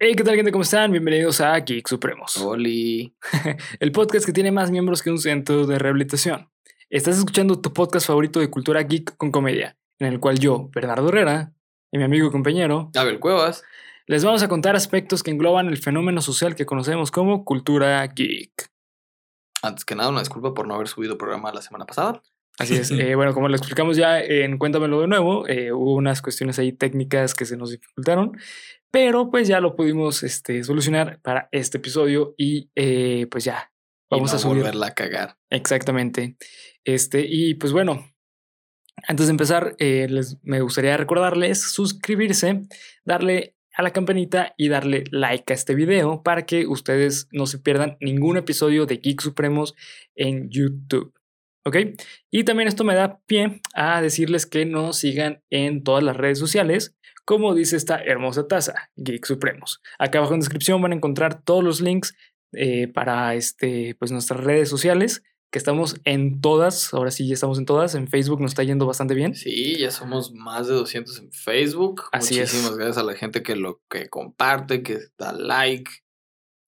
Hey, ¿qué tal gente? ¿Cómo están? Bienvenidos a Geek Supremos. Oli. el podcast que tiene más miembros que un centro de rehabilitación. Estás escuchando tu podcast favorito de cultura geek con comedia, en el cual yo, Bernardo Herrera, y mi amigo y compañero, Abel Cuevas, les vamos a contar aspectos que engloban el fenómeno social que conocemos como cultura geek. Antes que nada, una disculpa por no haber subido programa la semana pasada. Así es. eh, bueno, como lo explicamos ya en Cuéntamelo de nuevo, eh, hubo unas cuestiones ahí técnicas que se nos dificultaron, pero pues ya lo pudimos este, solucionar para este episodio y eh, pues ya vamos y no a subir. volverla a cagar. Exactamente. Este, y pues bueno, antes de empezar, eh, les, me gustaría recordarles suscribirse, darle a la campanita y darle like a este video para que ustedes no se pierdan ningún episodio de Geek Supremos en YouTube. ¿Ok? Y también esto me da pie a decirles que nos sigan en todas las redes sociales, como dice esta hermosa taza, Geek Supremos. Acá abajo en descripción van a encontrar todos los links eh, para este, pues nuestras redes sociales, que estamos en todas, ahora sí ya estamos en todas, en Facebook nos está yendo bastante bien. Sí, ya somos más de 200 en Facebook. Así es. Muchísimas gracias a la gente que lo que comparte, que da like.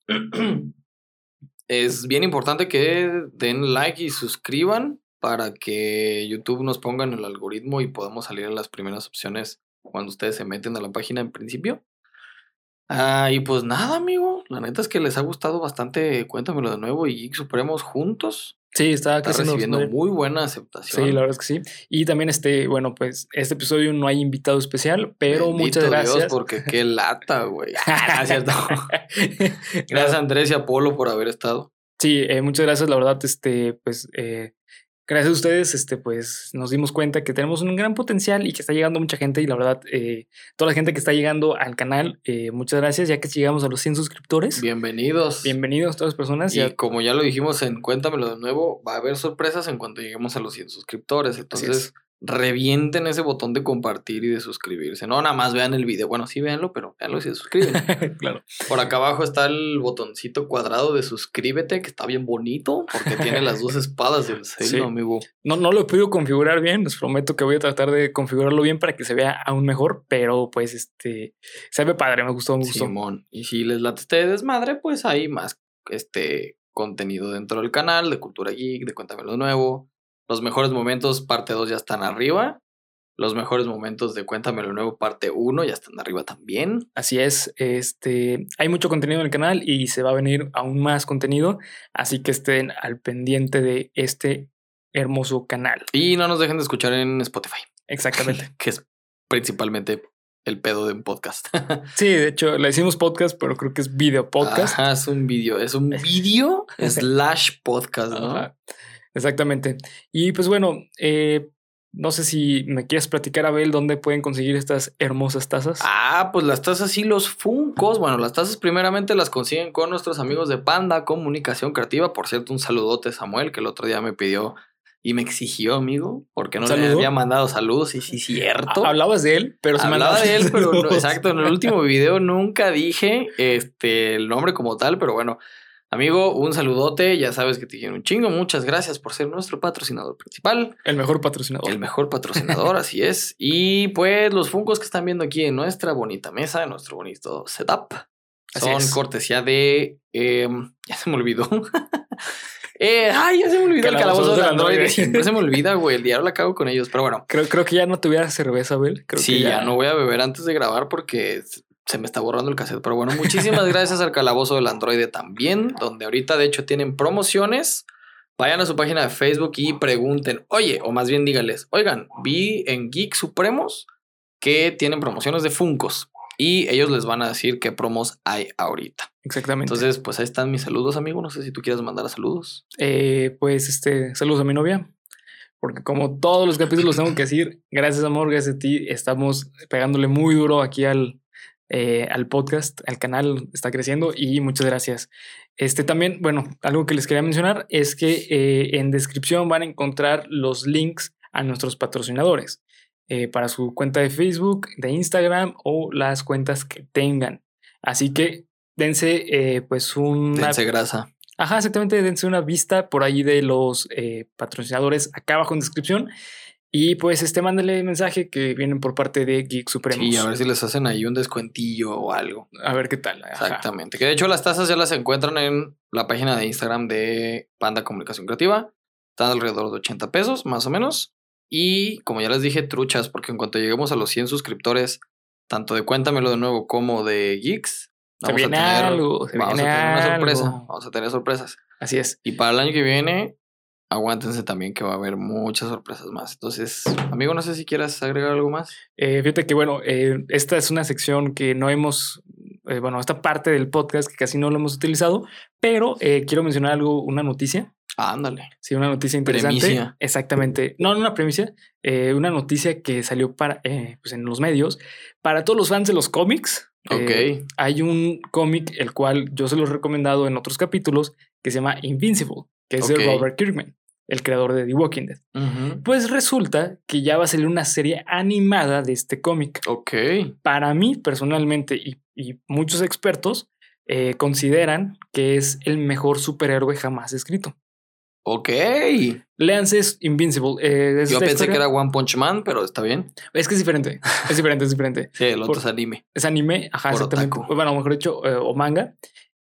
es bien importante que den like y suscriban para que YouTube nos ponga en el algoritmo y podamos salir en las primeras opciones cuando ustedes se meten a la página en principio. Ah, y pues nada, amigo. La neta es que les ha gustado bastante. Cuéntamelo de nuevo y Geek Supremos juntos. Sí, está, Está recibiendo muy buena aceptación. Sí, la verdad es que sí. Y también este, bueno, pues este episodio no hay invitado especial, pero Bendito muchas Dios, gracias. porque qué lata, güey. Cierto. Gracias Andrés y Apolo por haber estado. Sí, eh, muchas gracias, la verdad, este, pues, eh, gracias a ustedes, este, pues, nos dimos cuenta que tenemos un gran potencial y que está llegando mucha gente y la verdad, eh, toda la gente que está llegando al canal, eh, muchas gracias, ya que llegamos a los 100 suscriptores. Bienvenidos. Bienvenidos todas las personas. Y ya- como ya lo dijimos en Cuéntamelo de nuevo, va a haber sorpresas en cuanto lleguemos a los 100 suscriptores. Entonces, revienten ese botón de compartir y de suscribirse. No, nada más vean el video. Bueno, sí, véanlo, pero véanlo y se suscriben. claro. Por acá abajo está el botoncito cuadrado de suscríbete, que está bien bonito, porque tiene las dos espadas del Sí. sello, amigo. No, no lo he podido configurar bien, les prometo que voy a tratar de configurarlo bien para que se vea aún mejor, pero pues este, se ve padre, me gustó, me gustó. Simón. Y si les late este desmadre, pues hay más este contenido dentro del canal de Cultura Geek, de Cuéntamelo de Nuevo. Los mejores momentos, parte 2 ya están arriba. Los mejores momentos de Cuéntamelo de Nuevo, parte 1 ya están arriba también. Así es, este, hay mucho contenido en el canal y se va a venir aún más contenido, así que estén al pendiente de este hermoso canal. Y no nos dejen de escuchar en Spotify, Exactamente. que es principalmente el pedo de un podcast. Sí, de hecho, le decimos podcast, pero creo que es video podcast. Ajá, es un video, es un video slash podcast, ¿no? Ajá, Exactamente. Y pues bueno, eh, no sé si me quieres platicar, Abel, dónde pueden conseguir estas hermosas tazas. Ah, pues las tazas y los funcos. Bueno, las tazas primeramente las consiguen con nuestros amigos de Panda Comunicación Creativa. Por cierto, un saludote Samuel, que el otro día me pidió y me exigió, amigo, porque no le ¿Saludo? había mandado saludos. Y sí, cierto. Ha- Hablabas de él, pero se me Hablaba de él, pero no- exacto, en el último video nunca dije este, el nombre como tal, pero bueno, amigo, un saludote, ya sabes que te quiero un chingo, muchas gracias por ser nuestro patrocinador principal. El mejor patrocinador. El mejor patrocinador, así es. Y pues los Funkos que están viendo aquí en nuestra bonita mesa, en nuestro bonito setup, Así son es. cortesía de. em, ya se me olvidó. Eh, ay, ya se me olvidó el calabozo del del Android. Android. Siempre se me olvida, güey. El diario la cago con ellos, pero bueno. Creo, creo que ya no tuviera cerveza, Abel. Creo sí, que ya... no voy a beber antes de grabar porque se me está borrando el cassette. Pero bueno, muchísimas gracias al calabozo del Android también, donde ahorita de hecho tienen promociones. Vayan a su página de Facebook y pregunten, oye, o más bien díganles, oigan, vi en Geek Supremos que tienen promociones de Funcos y ellos les van a decir qué promos hay ahorita. Exactamente. Entonces, pues ahí están mis saludos, amigo. No sé si tú quieres mandar saludos. Eh, pues este, saludos a mi novia. Porque como todos los capítulos tengo que decir, gracias amor, gracias a ti, estamos pegándole muy duro aquí al, eh, al podcast, al canal, está creciendo y muchas gracias. Este también, bueno, algo que les quería mencionar es que eh, en descripción van a encontrar los links a nuestros patrocinadores eh, para su cuenta de Facebook, de Instagram o las cuentas que tengan. Así que dense eh, pues una Dense grasa. Ajá, exactamente. Dense una vista por ahí de los eh, patrocinadores acá abajo en descripción. Y pues este, mándale mensaje que vienen por parte de Geek Supremos. Sí, a ver si les hacen ahí un descuentillo o algo. A ver qué tal. ajá. Exactamente. Que de hecho las tazas ya las encuentran en la página de Instagram de Panda Comunicación Creativa. Están alrededor de 80 pesos, más o menos. Y como ya les dije, truchas, porque en cuanto lleguemos a los 100 suscriptores, tanto de Cuéntamelo de nuevo como de Geeks, Se viene algo, se vamos a viene tener una sorpresa. Vamos a tener sorpresas. Así es. Y para el año que viene, aguántense también que va a haber muchas sorpresas más. Entonces, amigo, no sé si quieras agregar algo más. Eh, fíjate que, bueno, eh, esta es una sección que no hemos, eh, bueno, esta parte del podcast que casi no lo hemos utilizado, pero eh, quiero mencionar algo, una noticia. Ah, ándale. Sí, una noticia interesante. Premicia. Exactamente. No, no una premicia, eh, una noticia que salió para, eh, pues en los medios. Para todos los fans de los cómics, Ok. hay un cómic el cual yo se los he recomendado en otros capítulos que se llama Invincible, que es de Robert Kirkman, el creador de The Walking Dead. Pues resulta que ya va a salir una serie animada de este cómic. Ok. Para mí, personalmente, y, y muchos expertos eh, consideran que es el mejor superhéroe jamás escrito. Ok. Léanse es Invincible. eh, es Yo pensé que era One Punch Man, pero está bien. Es que es diferente. Es diferente, es diferente. Sí, el otro Por- es anime. Es anime, ajá, Por exactamente. otaku. Bueno, mejor dicho, eh, o manga.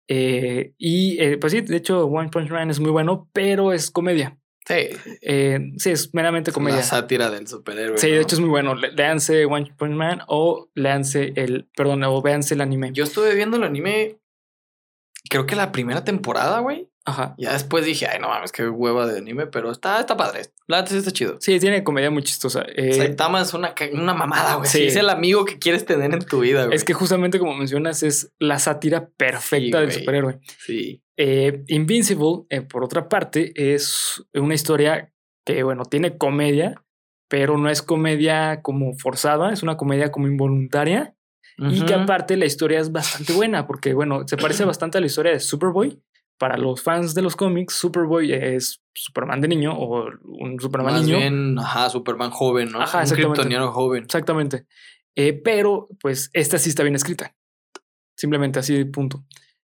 Eh, y eh, pues sí, de hecho, One Punch Man es muy bueno, pero es comedia. Sí. Eh, sí, es meramente comedia. La sátira del superhéroe. Sí, ¿no? de hecho es muy bueno. Le- Léanse One Punch Man o léanse el, perdón, o véanse el anime. Yo estuve viendo el anime, creo que la primera temporada, güey. Ajá. Ya después dije, ay, no mames, qué hueva de anime, pero está, está padre. La sí está chido. Sí, tiene comedia muy chistosa. Eh, Saitama es una, una mamada, güey. Sí. Sí. Es el amigo que quieres tener en tu vida, güey. es que justamente como mencionas, es la sátira perfecta Sí, del superhéroe. Sí. Eh, Invincible, eh, por otra parte, es una historia que, bueno, tiene comedia, pero no es comedia como forzada, es una comedia como involuntaria. Y que aparte la historia es bastante buena, porque, bueno, se parece bastante a la historia de Superboy. Para los fans de los cómics, Superboy es Superman de niño o un Superman Más niño. bien, ajá, Superman joven, ¿no? Ajá, Un exactamente. joven. Exactamente. Eh, pero, pues, esta sí está bien escrita. Simplemente así, punto.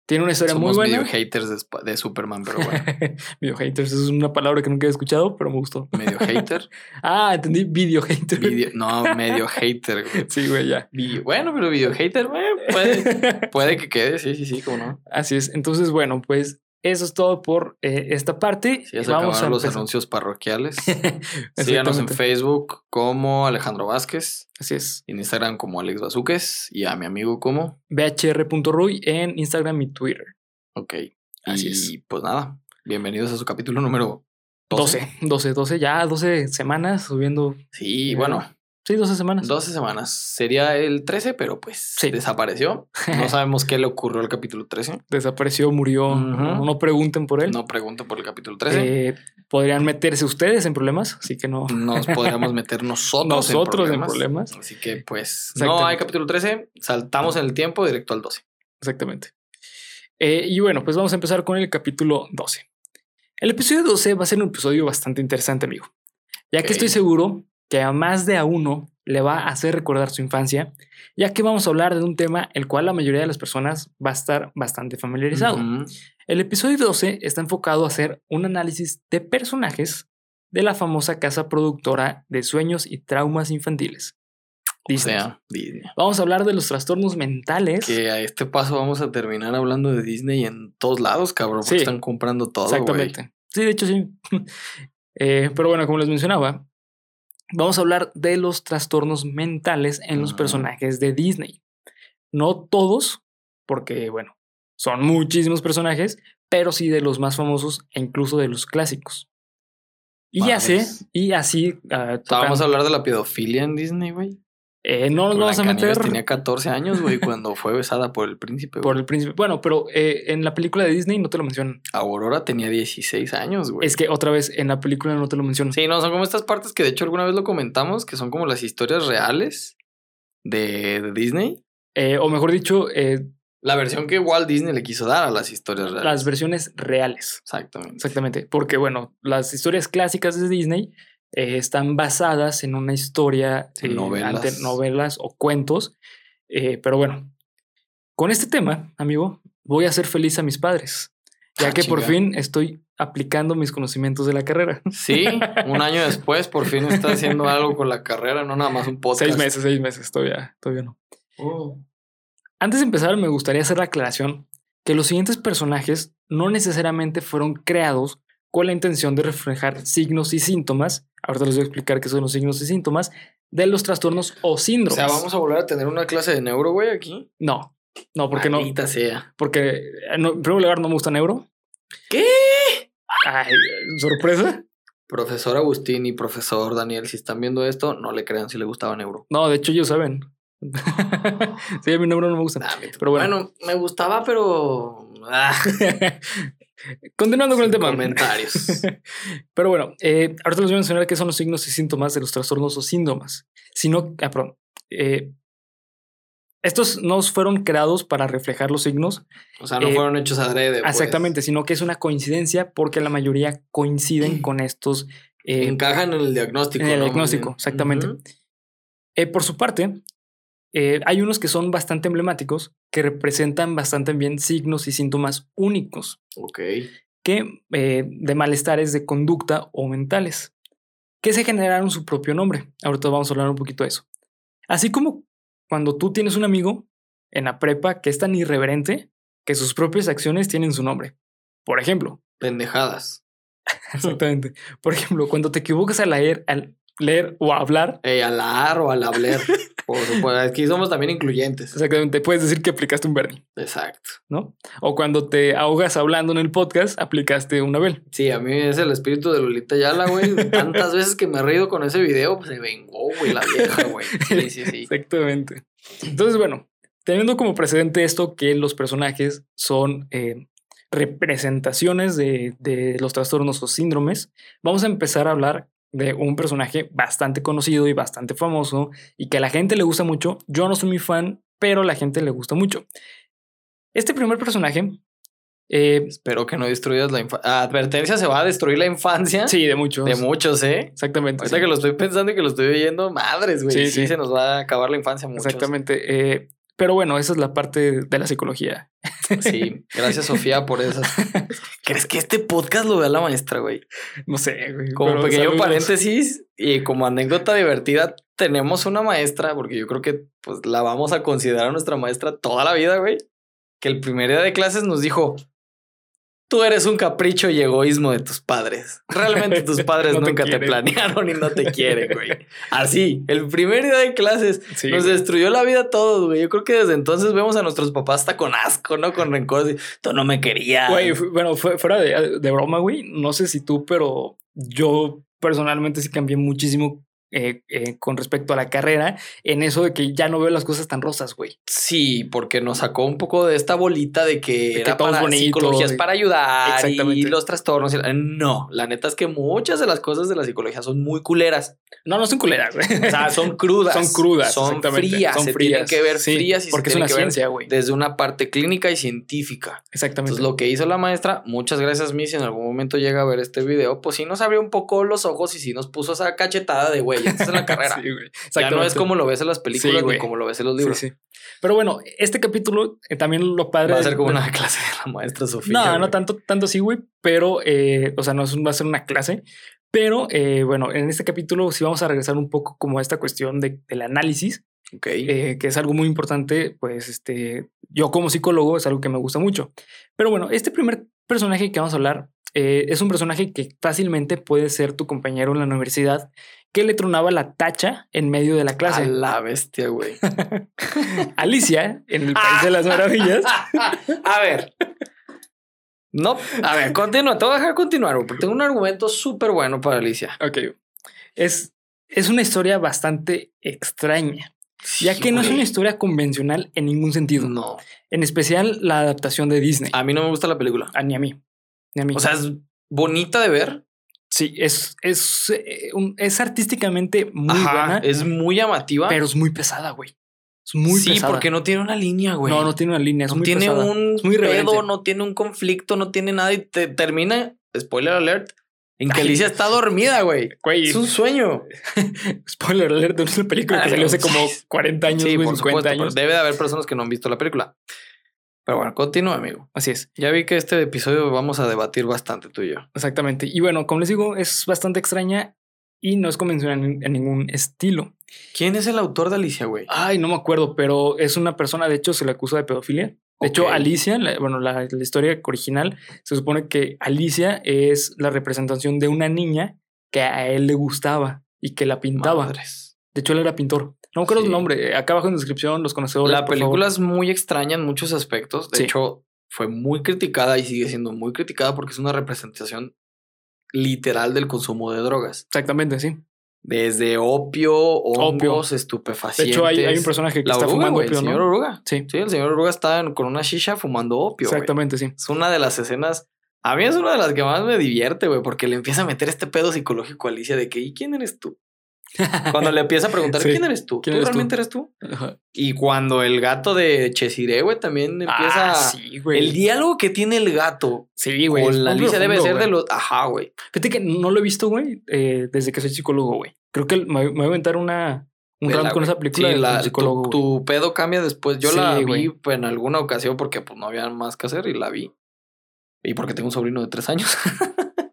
Tiene una historia Somos muy medio buena. haters de, de Superman, pero bueno. Video haters es una palabra que nunca he escuchado, pero me gustó. medio hater. Ah, entendí, video hater. Video- no, medio hater, güey. Sí, güey, ya. Vi- Bueno, pero video hater, güey, puede, puede que quede, sí, sí, sí, cómo no. Así es. Entonces, bueno, pues eso es todo por eh, esta parte. Sí, Vamos a los anuncios parroquiales. Síganos en. Facebook como Alejandro Vázquez, Así es. en Instagram como Alex Bazuques y a mi amigo como. bhr.ruy en Instagram y Twitter. Ok. Así y es. pues nada, bienvenidos a su capítulo número 12. 12, 12, 12, ya 12 semanas subiendo. Sí, bueno, Sí, 12 semanas. 12 semanas. Sería el 13, pero pues Sí. desapareció. No sabemos qué le ocurrió al capítulo 13. Desapareció, murió. No, no pregunten por él. No pregunten por el capítulo 13. Eh, podrían meterse ustedes en problemas, así que no. Nos podríamos meter nosotros, Nosotros en en, problemas. problemas. Así que pues no hay capítulo 13. Saltamos en el tiempo directo al 12. Exactamente. Eh, y bueno, pues vamos a empezar con el capítulo 12. El episodio 12 va a ser un episodio bastante interesante, amigo. Ya que estoy seguro que a más de a uno le va a hacer recordar su infancia, ya que vamos a hablar de un tema el cual la mayoría de las personas va a estar bastante familiarizado. Ujú. El episodio 12 está enfocado a hacer un análisis de personajes de la famosa casa productora de sueños y traumas infantiles. O Disney. sea, Disney. Vamos a hablar de los trastornos mentales. Que a este paso vamos a terminar hablando de Disney en todos lados, cabrón. Porque Sí. están comprando todo. Exactamente. Sí, de hecho sí. Eh, pero bueno, como les mencionaba, vamos a hablar de los trastornos mentales en los personajes de Disney. No todos, porque bueno, son muchísimos personajes, pero sí de los más famosos e incluso de los clásicos. Y Madres. y así... ah, vamos a hablar de la pedofilia en Disney, güey. Eh, no nos vamos a meter Tenía 14 años, güey, cuando fue besada por el príncipe. por el príncipe. Bueno, pero eh, en la película de Disney no te lo mencionan. Aurora tenía 16 años, güey. Es que otra vez en la película no te lo mencionan. Sí, no, son como estas partes que de hecho alguna vez lo comentamos, que son como las historias reales de, de Disney. Eh, o mejor dicho, eh, La versión que Walt Disney le quiso dar a las historias reales. las versiones reales. Exactamente. Exactamente, porque bueno, las historias clásicas de Disney eh, están basadas en una historia, En eh, novelas. ante- novelas o cuentos, eh, pero bueno, con este tema, amigo, voy a hacer feliz a mis padres, ya Ah, que por fin estoy aplicando mis conocimientos de la carrera. Sí, un año después por fin está haciendo algo con la carrera, no nada más un podcast. Seis meses, seis meses, todavía, todavía no. Antes de empezar, me gustaría hacer la aclaración que los siguientes personajes no necesariamente fueron creados con la intención de reflejar signos y síntomas. Ahorita les voy a explicar qué son los signos y síntomas de los trastornos o O síndromes. sea, vamos a volver a tener una clase de neuro, güey, aquí. No, no, porque no. Maldita sea. Porque eh, no, en primer lugar no me gusta neuro. ¿Qué? Ay, sorpresa. Profesor Agustín y profesor Daniel, si están viendo esto, no le crean si le gustaba neuro. No, de hecho ellos saben. sí, a mí neuro no me gusta. Nah, mi- Pero bueno. bueno, me gustaba, pero. Ah, Continuando con el tema. Comentarios. Pero bueno, eh, ahorita les voy a mencionar qué son los signos y síntomas de los trastornos o síndromes. Sino, ah, perdón. eh, estos no fueron creados para reflejar los signos, O sea, no Eh, fueron hechos adrede. pues. exactamente, sino que es una coincidencia porque la mayoría coinciden con estos. eh, Encajan en el diagnóstico. en el diagnóstico, exactamente. Por su parte, eh, hay unos que son bastante emblemáticos, que representan bastante bien signos y síntomas únicos. Ok. que eh, de malestares de conducta o mentales, que se generaron su propio nombre. Ahorita vamos a hablar un poquito de eso. Así como cuando tú tienes un amigo en la prepa que es tan irreverente que sus propias acciones tienen su nombre. Por ejemplo, Pendejadas. exactamente. Por ejemplo, cuando te equivocas al leer, al leer o hablar, Ey, al ar o al hablar. Por supuesto. Aquí somos también incluyentes. exactamente, puedes decir que aplicaste un Bernie, Exacto. ¿no? O cuando te ahogas hablando en el podcast, aplicaste un Abel. Sí, a mí es el espíritu de Lolita Yala, güey. Tantas veces que me he reído con ese video, pues se vengó, güey, la vieja, güey. Sí, sí, sí. Exactamente. Entonces, bueno, teniendo como precedente esto que los personajes son eh, representaciones de, de los trastornos o síndromes, vamos a empezar a hablar de un personaje bastante conocido y bastante famoso y que a la gente le gusta mucho. Yo no soy muy fan, pero a la gente le gusta mucho. Este primer personaje, eh, Espero que no destruyas la infancia. Advertencia, se va a destruir la infancia. sí, de muchos. De muchos, ¿eh? Exactamente. Ahorita sí. que lo estoy pensando y que lo estoy oyendo, madres, güey. Sí, Sí, sí. se nos va a acabar la infancia mucho. Exactamente. eh, pero bueno, esa es la parte de la psicología. Sí, gracias Sofía por esas. ¿Crees que este podcast lo vea la maestra, güey? No sé. güey, Como pequeño saludos. paréntesis y como anécdota divertida, tenemos una maestra, porque yo creo que pues la vamos a considerar nuestra maestra toda la vida, güey. Que el primer día de clases nos dijo: Tú eres un capricho y egoísmo de tus padres. Realmente tus padres No nunca te, planearon y no te quieren, güey. Así, el primer día de clases Sí, nos güey. destruyó la vida a todos, güey. Yo creo que desde entonces vemos a nuestros papás hasta con asco, ¿no? Con rencor. Tú no me querías. Güey, bueno, fue- fuera de, de broma, güey. No sé si tú, pero yo personalmente sí cambié muchísimo eh, eh, con respecto a la carrera en eso de que ya no veo las cosas tan rosas, güey. Sí, porque nos sacó un poco de esta bolita de que, que era es para bonito, psicología es y- para ayudar y los trastornos. No, la neta es que muchas de las cosas de la psicología son muy culeras. No, no son culeras, güey. O sea, son crudas. Son crudas, Son frías. Son se tienen que ver sí, frías y se porque es tienen una que ciencia, güey. Desde una parte clínica y científica. Exactamente. Entonces, lo que hizo la maestra, muchas gracias, Miss. Si en algún momento llega a ver este video, pues sí nos abrió un poco los ojos y sí nos puso esa cachetada de güey, estás en la carrera. Sí, güey. ya no es como lo ves en las películas Sí, güey. ni como lo ves en los Sí, libros. sí. Pero bueno, este capítulo eh, también lo padre. Va a ser como de- una clase de la maestra Sofía. No, no güey. tanto, tanto así, güey. Pero, eh, o sea, no es va a ser una clase. Pero eh, bueno, en este capítulo sí vamos a regresar un poco como a esta cuestión de, del análisis, Ok. eh, que es algo muy importante. Pues este, yo como psicólogo es algo que me gusta mucho. Pero bueno, este primer personaje que vamos a hablar eh, es un personaje que fácilmente puede ser tu compañero en la universidad que le tronaba la tacha en medio de la A clase. la bestia, güey. Alicia, en el País de las Maravillas. a ver. No, a ver, continúa. Te voy a dejar continuar, porque tengo un argumento súper bueno para Alicia. Ok. Es, es una historia bastante extraña, ya que no es una historia convencional en ningún sentido. No. En especial la adaptación de Disney. A mí no me gusta la película. Ah, ni a mí. Ni a mí. O sea, es bonita de ver. Sí, es, es, eh, es artísticamente muy Ajá, buena, Es muy llamativa. pero es muy pesada, güey. Es muy sí, pesada. porque no tiene una línea, güey. no, no tiene una línea. Es No muy tiene pesada. un Es muy pedo, no tiene un conflicto, no tiene nada y te termina, spoiler alert, en que. Alicia está dormida, güey. Es un sueño. spoiler alert de una película que Ay, salió hace como sí. 40 años, Sí, güey, por 50 supuesto, pero años. debe de haber personas que no han visto la película. Pero bueno, continúa, amigo. Así es, Ya vi que este episodio vamos a debatir bastante tú y yo. exactamente. Y bueno, como les digo, es bastante extraña y no es convencional en, ningún estilo. ¿Quién es el autor de Alicia, güey? Ay, no me acuerdo, pero es una persona, de hecho, se le acusa de pedofilia. De hecho. Alicia, la- bueno, la, la historia original, se supone que Alicia es la representación de una niña que a él le gustaba y que la pintaba. Madres. De hecho, él era pintor. No me acuerdo Sí. el nombre. Acá abajo en descripción, los conocedores. La película favor. es muy extraña en muchos aspectos. De Sí. hecho, fue muy criticada y sigue siendo muy criticada porque es una representación literal del consumo de drogas. Exactamente, sí. Desde opio, hongos, De estupefacientes. hecho, hay, hay un personaje que La está fumando opio, el ¿no? señor oruga. Sí, Sí, el señor oruga está en- con una shisha fumando opio. exactamente, sí. Es una de las escenas. A mí es una de las que más me divierte, güey, porque le empieza a meter este pedo psicológico a Alicia de que, ¿y quién eres tú? Cuando le empieza a preguntar, Sí. ¿quién eres tú? ¿Quién ¿Tú eres tú? realmente eres tú? Ajá. Y cuando el gato de Chesiré, güey, también empieza. Ah, sí, güey. el diálogo que tiene el gato Sí, güey. con la Alicia debe ser de güey. los. Ajá, güey. Fíjate que no lo he visto, güey, eh, desde que soy psicólogo, güey. Creo que me, voy a aventar una, un rant con güey. esa película Sí, de la- tu, psicólogo. güey. tu pedo cambia después. Yo Sí, la vi güey. en alguna ocasión porque pues no había más que hacer y la vi. Y porque tengo un sobrino de tres años.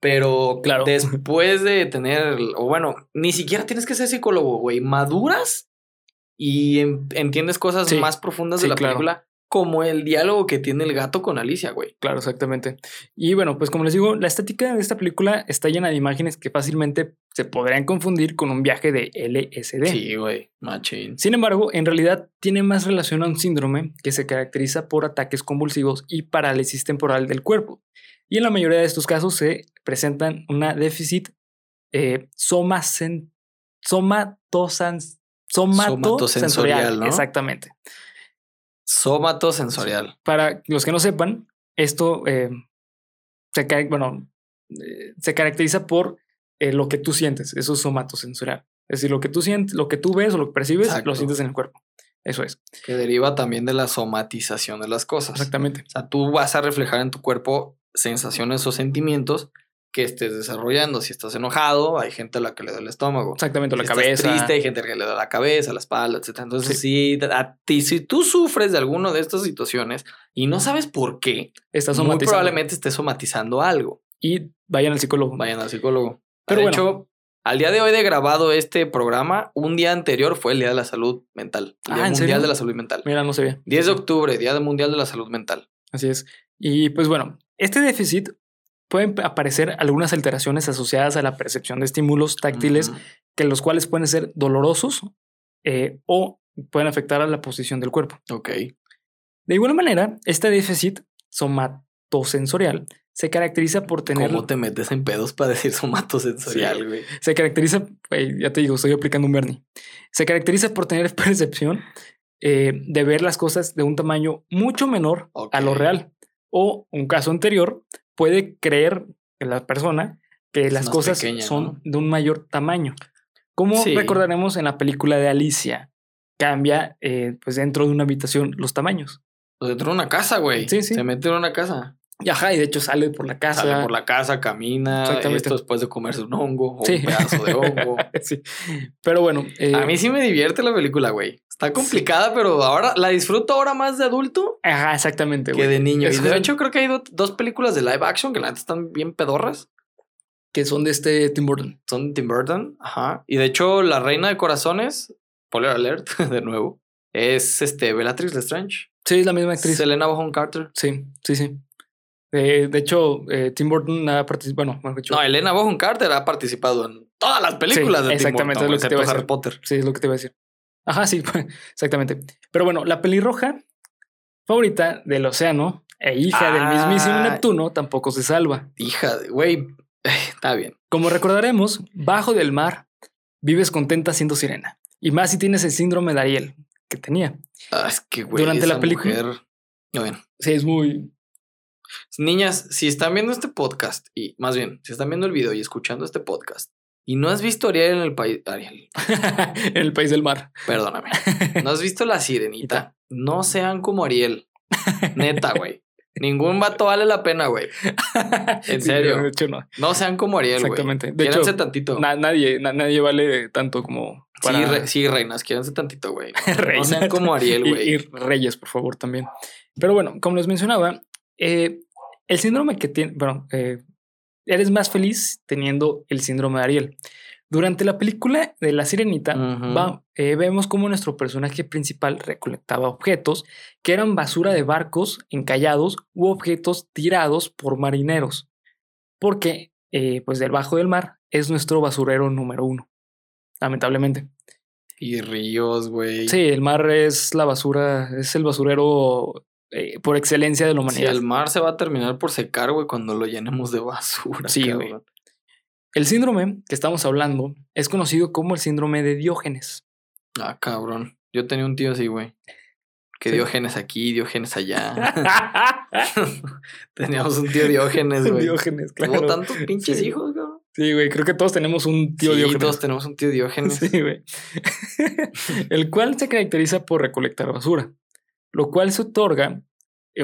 Pero Claro. después de tener, o bueno, ni siquiera tienes que ser psicólogo, güey. Maduras y en- entiendes cosas Sí. más profundas Sí, de la claro. película, como el diálogo que tiene el gato con Alicia, güey. Claro, exactamente. Y bueno, pues como les digo, la estética de esta película está llena de imágenes que fácilmente se podrían confundir con un viaje de LSD. Sí, güey. Machín. Sin embargo, en realidad tiene más relación a un síndrome que se caracteriza por ataques convulsivos y parálisis temporal del cuerpo. Y en la mayoría de estos casos se presentan una déficit eh, somasen- somatosan- somatosensorial. Exactamente. Somatosensorial. Para los que no sepan, esto eh, se, bueno, eh, se caracteriza por eh, lo que tú sientes. Eso es somatosensorial. Es decir, lo que tú sientes, lo que tú ves o lo que percibes, Exacto. lo sientes en el cuerpo. Eso es. Que deriva también de la somatización de las cosas. Exactamente. O sea, tú vas a reflejar en tu cuerpo sensaciones o sentimientos que estés desarrollando. Si estás enojado, hay gente a la que le da el estómago. Exactamente. La Si cabeza. Estás triste, hay gente que le da la cabeza, la espalda, etc. Entonces, sí. a ti, si tú sufres de alguna de estas situaciones y no sabes por qué, Estás muy probablemente estés somatizando algo. Y vayan al psicólogo. Vayan al psicólogo. Pero de bueno. hecho, al día de hoy de grabado este programa, un día anterior fue el Día de la Salud Mental. El Ah, Día ¿en Mundial serio? de la Salud Mental. Mira, no ve. 10 de octubre, Día de Mundial de la Salud Mental. Así es. Y pues bueno, este déficit pueden aparecer algunas alteraciones asociadas a la percepción de estímulos táctiles que los cuales pueden ser dolorosos eh, o pueden afectar a la posición del cuerpo. Ok. De igual manera, este déficit somatosensorial se caracteriza por tener ¿Cómo te metes en pedos para decir somatosensorial, Sí. güey? se caracteriza, güey, ya te digo, estoy aplicando un Bernie. Se caracteriza por tener percepción eh, de ver las cosas de un tamaño mucho menor a lo real. O un caso anterior, puede creer que la persona que Es las cosas pequeña, son ¿no? de un mayor tamaño. Como Sí. recordaremos en la película de Alicia, cambia eh, pues dentro de una habitación los tamaños. O dentro de una casa, güey. Sí, sí. Se mete en una casa. Y ajá, y de hecho sale por la casa. Sale por la casa, camina. Exactamente. Esto después de comerse un hongo o Sí. un pedazo de hongo. sí. Pero bueno. eh, A mí sí me divierte la película, güey. Está complicada, pero ahora la disfruto ahora más de adulto Ajá, exactamente. que güey. de niño. Y de hecho, creo que hay do- dos películas de live action que la neta están bien pedorras. que son de este Tim Burton. Son de Tim Burton. Ajá. Y de hecho, la reina de corazones, spoiler alert, de nuevo, es este Bellatrix Lestrange. Sí, es la misma actriz. Selena Bonham Carter. Sí, sí, sí. Eh, de hecho, eh, Tim Burton ha participado. Bueno, dicho, No, Elena Bonham Carter ha participado en todas las películas Sí, de Tim exactamente, Burton, es lo que te iba a Harry decir. Potter. sí, es lo que te iba a decir. Ajá, sí, exactamente. Pero bueno, la pelirroja favorita del océano e hija del mismísimo Ah. Neptuno tampoco se salva. Hija de, güey, está bien. Como recordaremos, bajo del mar vives contenta siendo sirena. Y más si tienes el síndrome de Ariel que tenía. Ah, es que, güey, Durante la película- mujer- Sí, es muy... niñas, si están viendo este podcast, y más bien, si están viendo el video y escuchando este podcast, y no has visto Ariel en el país, Ariel, en el país del mar. perdóname, no has visto la sirenita, no sean como Ariel. Neta, güey. Ningún vato vale la pena, güey. En Sí, serio. de hecho, no. No sean como Ariel, güey. Exactamente. De Quiéranse hecho, tantito. Na- nadie, na- nadie vale tanto como para Sí, re- sí, reinas, quiéranse tantito, güey. No, sean como Ariel, Y- güey. Y, reyes, por favor, también. Pero bueno, como les mencionaba, eh, el síndrome que tiene, bueno, eh, eres más feliz teniendo el síndrome de Ariel. Durante la película de La Sirenita, va- eh, vemos cómo nuestro personaje principal recolectaba objetos que eran basura de barcos encallados u objetos tirados por marineros. Porque, eh, pues, debajo del mar es nuestro basurero número uno. Lamentablemente. Y ríos, güey. Sí, el mar es la basura, es el basurero eh, por excelencia de la Si humanidad. el mar se va a terminar por secar, güey, cuando lo llenemos de basura. Sí, güey. El síndrome que estamos hablando es conocido como el síndrome de Diógenes. Ah, cabrón. Yo tenía un tío así, güey. Que Sí. Diógenes aquí, Diógenes allá. Teníamos un tío Diógenes, güey. Diógenes, Tuvo claro. tantos pinches Sí. hijos, cabrón. Sí, güey, creo que todos tenemos un tío sí, Diógenes. todos tenemos un tío Diógenes. Sí, güey. el cual se caracteriza por recolectar basura, lo cual se otorga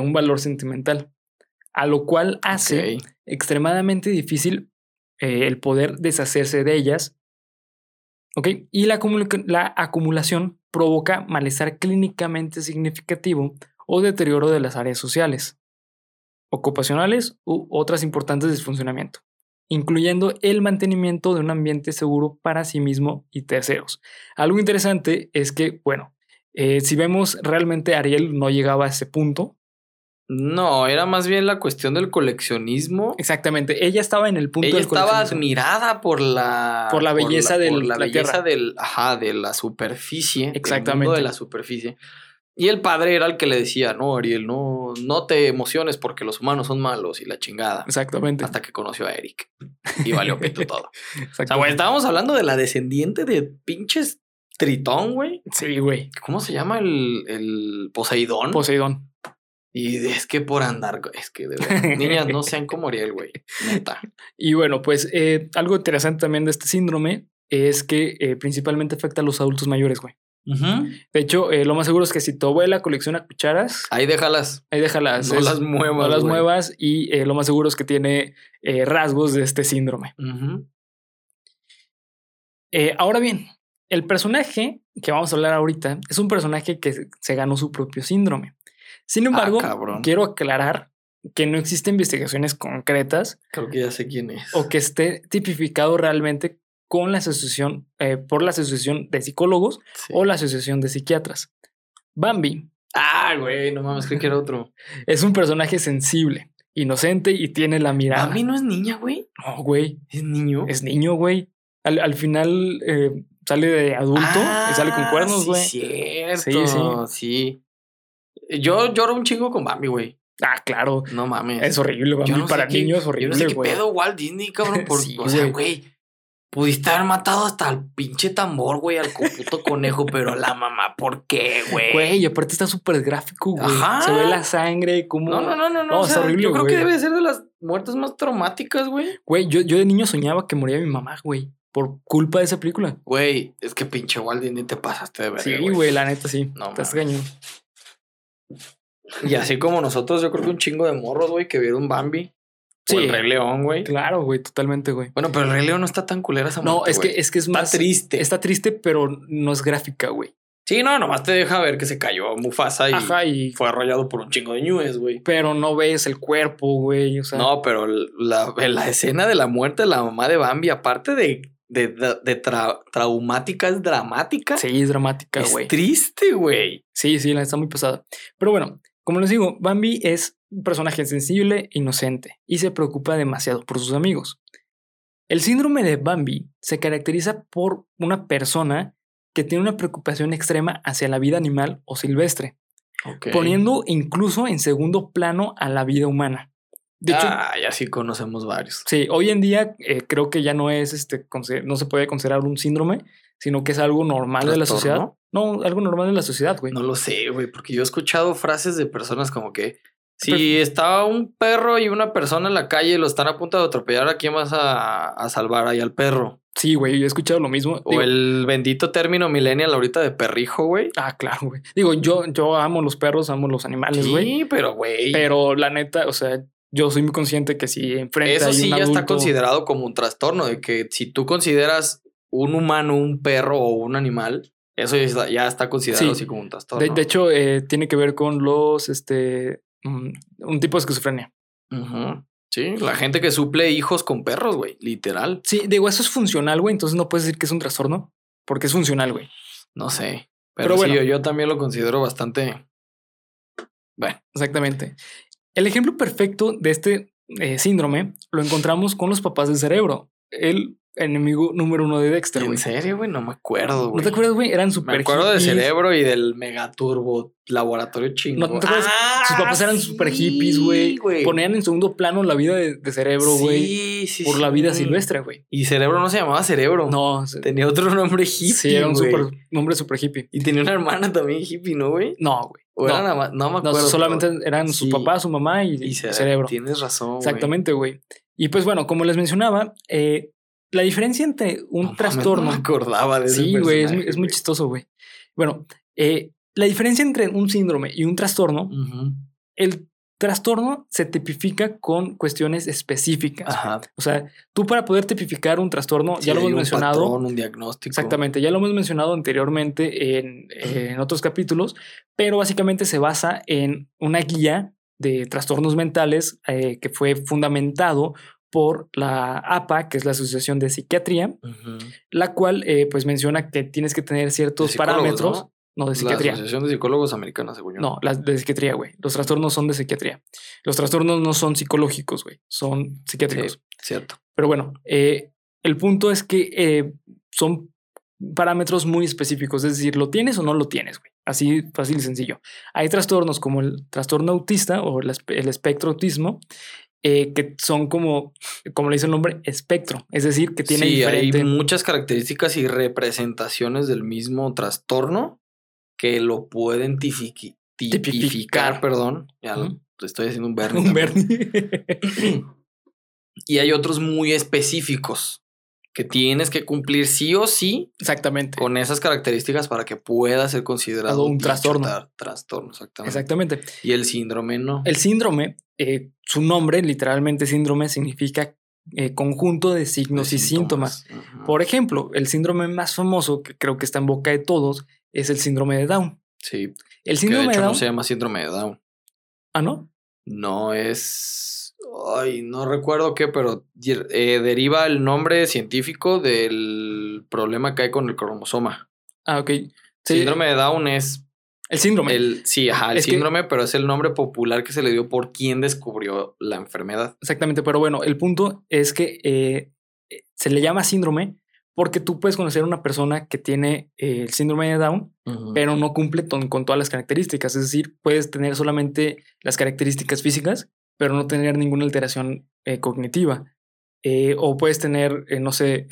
un valor sentimental, a lo cual hace extremadamente difícil eh, el poder deshacerse de ellas. ¿Ok? Y la, la acumulación provoca malestar clínicamente significativo o deterioro de las áreas sociales, ocupacionales u otras importantes de funcionamiento, incluyendo el mantenimiento de un ambiente seguro para sí mismo y terceros. Algo interesante es que, bueno, eh, si vemos realmente Ariel no llegaba a ese punto, No, era más bien la cuestión del coleccionismo. Exactamente. Ella estaba en el punto Ella del estaba admirada por la Por la belleza por del- la la belleza tierra. del ajá, de la superficie, del mundo Exactamente. de la superficie. Y el padre era el que le decía, "No, Ariel, no no te emociones porque los humanos son malos y la chingada." Exactamente. Hasta que conoció a Eric y valió pito todo. O sea, Exactamente. estábamos hablando de la descendiente de pinches Tritón, güey. Sí, güey. ¿Cómo se llama el, el Poseidón? Poseidón. y es que por andar, es que de verdad, niñas no sean como Ariel, güey. Neta. Y bueno, pues eh, algo interesante también de este síndrome es que eh, principalmente afecta a los adultos mayores, güey. De hecho, eh, lo más seguro es que si tu abuela colecciona cucharas, Ahí déjalas. ahí déjalas. No es- las muevas. no las güey. muevas y eh, lo más seguro es que tiene eh, rasgos de este síndrome. Ahora bien, el personaje que vamos a hablar ahorita es un personaje que se- ganó su propio síndrome. Sin embargo, Ah, cabrón. quiero aclarar que no existen investigaciones concretas Creo que ya sé quién es. o que esté tipificado realmente con la asociación, eh, por la asociación de psicólogos Sí. o la asociación de psiquiatras. Bambi Ah, güey, no mames, creí que era otro. es un personaje sensible, inocente y tiene la mirada. Bambi no es niña, güey. No, güey, Es niño. es niño, güey. Al, al final eh, sale de adulto y sale con Ah, cuernos, sí, güey. Cierto. Sí, sí. Yo lloro un chingo con Bambi, güey. Ah, claro. No mames. Es horrible, Bambi. No para niños es Yo no sé horrible, qué pedo Walt Disney, cabrón. Por, Sí, o sea, güey. Pudiste haber matado hasta al pinche tambor, güey, al puto conejo, pero a la mamá, ¿por qué, güey? Güey, y aparte está súper gráfico, güey. Ajá. Se ve la sangre, como. No, no, no, no, no. O sea, horrible, yo creo que debe ser de las muertes más traumáticas, güey. Güey, yo, yo de niño soñaba que moría mi mamá, güey. Por culpa de esa película. Güey, es que pinche Walt Disney te pasaste de ver. Sí, güey, la neta sí. No Estás cañón. Y así como nosotros, yo creo que un chingo de morros, güey, que vieron Bambi. Sí. Sí. el Rey León, güey. Claro, güey, totalmente, güey. Bueno, pero el Rey León no está tan culera esa No, muerte, es que, es que es Está más. triste. Está triste, pero no es gráfica, güey. Sí, no, nomás te deja ver que se cayó Mufasa y Ajá, y. fue arrollado por un chingo de ñues, güey. Pero no ves el cuerpo, güey. O sea. No, pero la, la escena de la muerte de la mamá de Bambi, aparte de, de, de- tra- traumática, es dramática. Sí, es dramática, es güey. triste, güey. Sí, sí, la está muy pesada. Pero bueno, como les digo, Bambi es un personaje sensible, inocente y se preocupa demasiado por sus amigos. El síndrome de Bambi se caracteriza por una persona que tiene una preocupación extrema hacia la vida animal o silvestre, poniendo incluso en segundo plano a la vida humana. De hecho, ah, ya sí conocemos varios. sí, hoy en día eh, creo que ya no es este, no se puede considerar un síndrome, sino que es algo normal de la sociedad. No, algo normal de la sociedad, güey. No lo sé, güey, porque yo he escuchado frases de personas como que Si está un perro y una persona en la calle y lo están a punto de atropellar, ¿a quién vas a, a salvar ahí al perro? Sí, güey, yo he escuchado lo mismo. O Digo, el bendito término millennial ahorita de perrijo, güey. Ah, claro, güey. Digo, yo, yo amo los perros, amo los animales, güey. Sí, pero güey. Pero la neta, o sea, yo soy muy consciente que si enfrente Eso hay sí un ya está considerado como un trastorno, de que si tú consideras un humano, un perro o un animal, eso ya está, ya está considerado Sí. así como un trastorno. De, de hecho, eh, tiene que ver con los, este, mm, un tipo de esquizofrenia. Sí, la gente que suple hijos con perros, güey, literal. Sí, digo, eso es funcional, güey. Entonces no puedes decir que es un trastorno porque es funcional, güey. No sé. Pero, Pero sí, bueno. yo, yo también lo considero bastante. Bueno, Exactamente. El ejemplo perfecto de este eh, síndrome lo encontramos con los papás del cerebro. El enemigo número uno de Dexter, ¿en güey. serio, güey? No me acuerdo, ¿No te acuerdas, güey? Eran Me súper acuerdo de cerebro y del megaturbo laboratorio chingón. ¿No te acuerdas? Sus papás eran súper hippies, güey. Ponían en segundo plano la vida de, de cerebro, güey. Sí, sí, por la vida silvestre, güey. Y cerebro no se llamaba cerebro. No, Tenía otro nombre hippie. sí, era un super, nombre súper hippie. Y tenía una hermana también hippie, ¿no, güey? No, güey. O No. era nada más, no me No, acuerdo. solamente pero- eran su sí. papá, su mamá y, y ce- cerebro. Tienes razón. Exactamente, güey. Y pues bueno, como les mencionaba, eh, la diferencia entre un No trastorno. No me acordaba de ese sí, güey, es, muy- es chistoso, güey. Bueno, eh, la diferencia entre un síndrome y un trastorno, el trastorno se tipifica con cuestiones específicas. Ajá. O sea, tú para poder tipificar un trastorno, Sí, ya lo hemos un mencionado. patrón, un diagnóstico. Exactamente, ya lo hemos mencionado anteriormente en, en otros capítulos, pero básicamente se basa en una guía de trastornos mentales eh, que fue fundamentado por la APA, que es la Asociación de Psiquiatría, la cual eh, pues menciona que tienes que tener ciertos parámetros. ¿no? ¿No? de La psiquiatría. Asociación de Psicólogos Americana, según yo. No, las de psiquiatría, güey. Los trastornos son de psiquiatría. Los trastornos no son psicológicos, güey. Son psiquiátricos. Sí, cierto. Pero bueno, eh, el punto es que eh, son parámetros muy específicos, es decir, lo tienes o no lo tienes, güey. Así fácil y sencillo. Hay trastornos como el trastorno autista o el espectro autismo, eh, que son como, como le dice el nombre, espectro, es decir, que tiene sí, diferente... hay muchas características y representaciones del mismo trastorno que lo pueden Tipificar. tipificar, perdón. Ya lo- estoy haciendo un Bernie. Un. Bernie. Y hay otros muy específicos que tienes que cumplir sí o sí Exactamente. con esas características para que pueda ser considerado Un trastorno. tra- trastorno, exactamente. Exactamente. Y el síndrome no. El síndrome, eh, su nombre, literalmente síndrome, significa eh, conjunto de signos de y síntomas. Por ejemplo, el síndrome más famoso, que creo que está en boca de todos, es el síndrome de Down. Sí, El que de síndrome de, hecho Down. no se llama síndrome de Down. Ah, ¿no? No es. Ay, no recuerdo qué, pero eh, deriva el nombre científico del problema que hay con el cromosoma. Ah, ok. Sí, Síndrome de Down es El síndrome. el. Sí, ajá, el Es que- síndrome, pero es el nombre popular que se le dio por quien descubrió la enfermedad. Exactamente, pero bueno, el punto es que eh, eh, se le llama síndrome porque tú puedes conocer a una persona que tiene eh, el síndrome de Down, pero no cumple con todas las características. Es decir, puedes tener solamente las características físicas, pero no tener ninguna alteración eh, cognitiva. O puedes tener, no sé,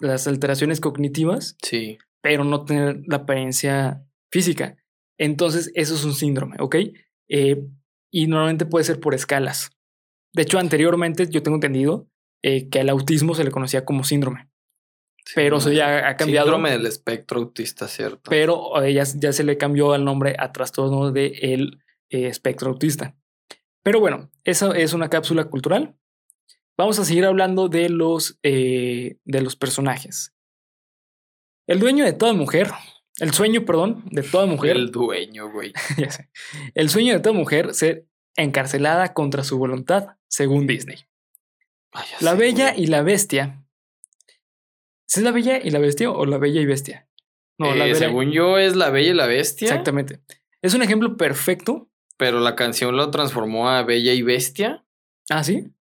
las alteraciones cognitivas, Sí. pero no tener la apariencia física. Entonces, eso es un síndrome, ¿ok? Eh, y normalmente puede ser por escalas. De hecho, anteriormente yo tengo entendido eh, que al autismo se le conocía como síndrome, pero eso ya ha cambiado. Síndrome del espectro autista, ¿cierto? pero eh, ya, ya se le cambió el nombre a trastorno del de el, espectro autista. Pero bueno, eso es una cápsula cultural. Vamos a seguir hablando de los, de los personajes. El dueño de toda mujer, el sueño, perdón, de toda mujer, El dueño, güey. ya sé, el sueño de toda mujer ser encarcelada contra su voluntad, según Disney. Ay, La sé, Bella güey. y la Bestia. ¿Sí ¿Es la Bella y la Bestia o la Bella y Bestia? No, la Eh, Bella- según yo es La Bella y la Bestia. Exactamente. Es un ejemplo perfecto. Pero la canción lo transformó a Bella y Bestia. Ah, sí.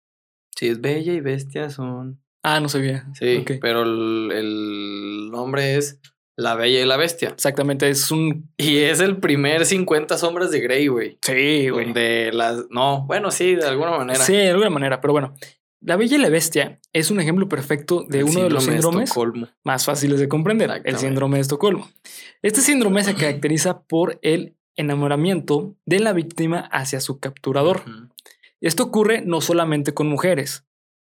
Sí, es Bella y Bestia son. Ah, no sabía. Sí, pero el, el nombre es La Bella y la Bestia. Exactamente. Es un. Y es el primer 50 sombras de Grey, güey. Sí, güey. Donde las. No, bueno, sí, de alguna manera. Sí, de alguna manera, pero bueno. La Bella y la Bestia es un ejemplo perfecto de El uno de los síndrome síndromes más fáciles de comprender, el síndrome de Estocolmo. Este síndrome se caracteriza por el enamoramiento de la víctima hacia su capturador. Esto ocurre no solamente con mujeres,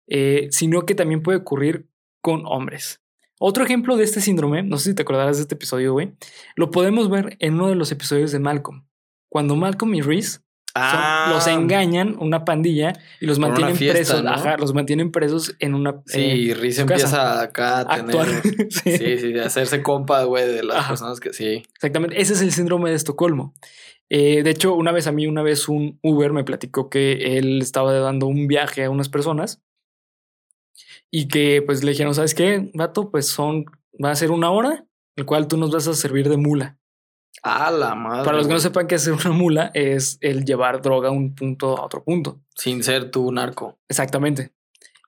eh, sino que también puede ocurrir con hombres. Otro ejemplo de este síndrome, no sé si te acordarás de este episodio, güey, lo podemos ver en uno de los episodios de Malcolm. Cuando Malcolm y Reese son- los engañan una pandilla y los Ah. Mantienen fiesta, presos, ¿no? ajá, los mantienen presos en una Sí, eh, y su empieza casa. acá a tener. Sí. Sí, sí, de hacerse compa, güey, de las Ajá. personas que sí. Exactamente, ese es el síndrome de Estocolmo. Eh, de hecho, una vez a mí, una vez un Uber me platicó que él estaba dando un viaje a unas personas y que pues le dijeron, ¿sabes qué, vato? Pues son, va a ser una hora, el cual tú nos vas a servir de mula. A la madre. Para los que no sepan qué es una mula, es el llevar droga a un punto a otro punto. Sin ser tú narco. Exactamente.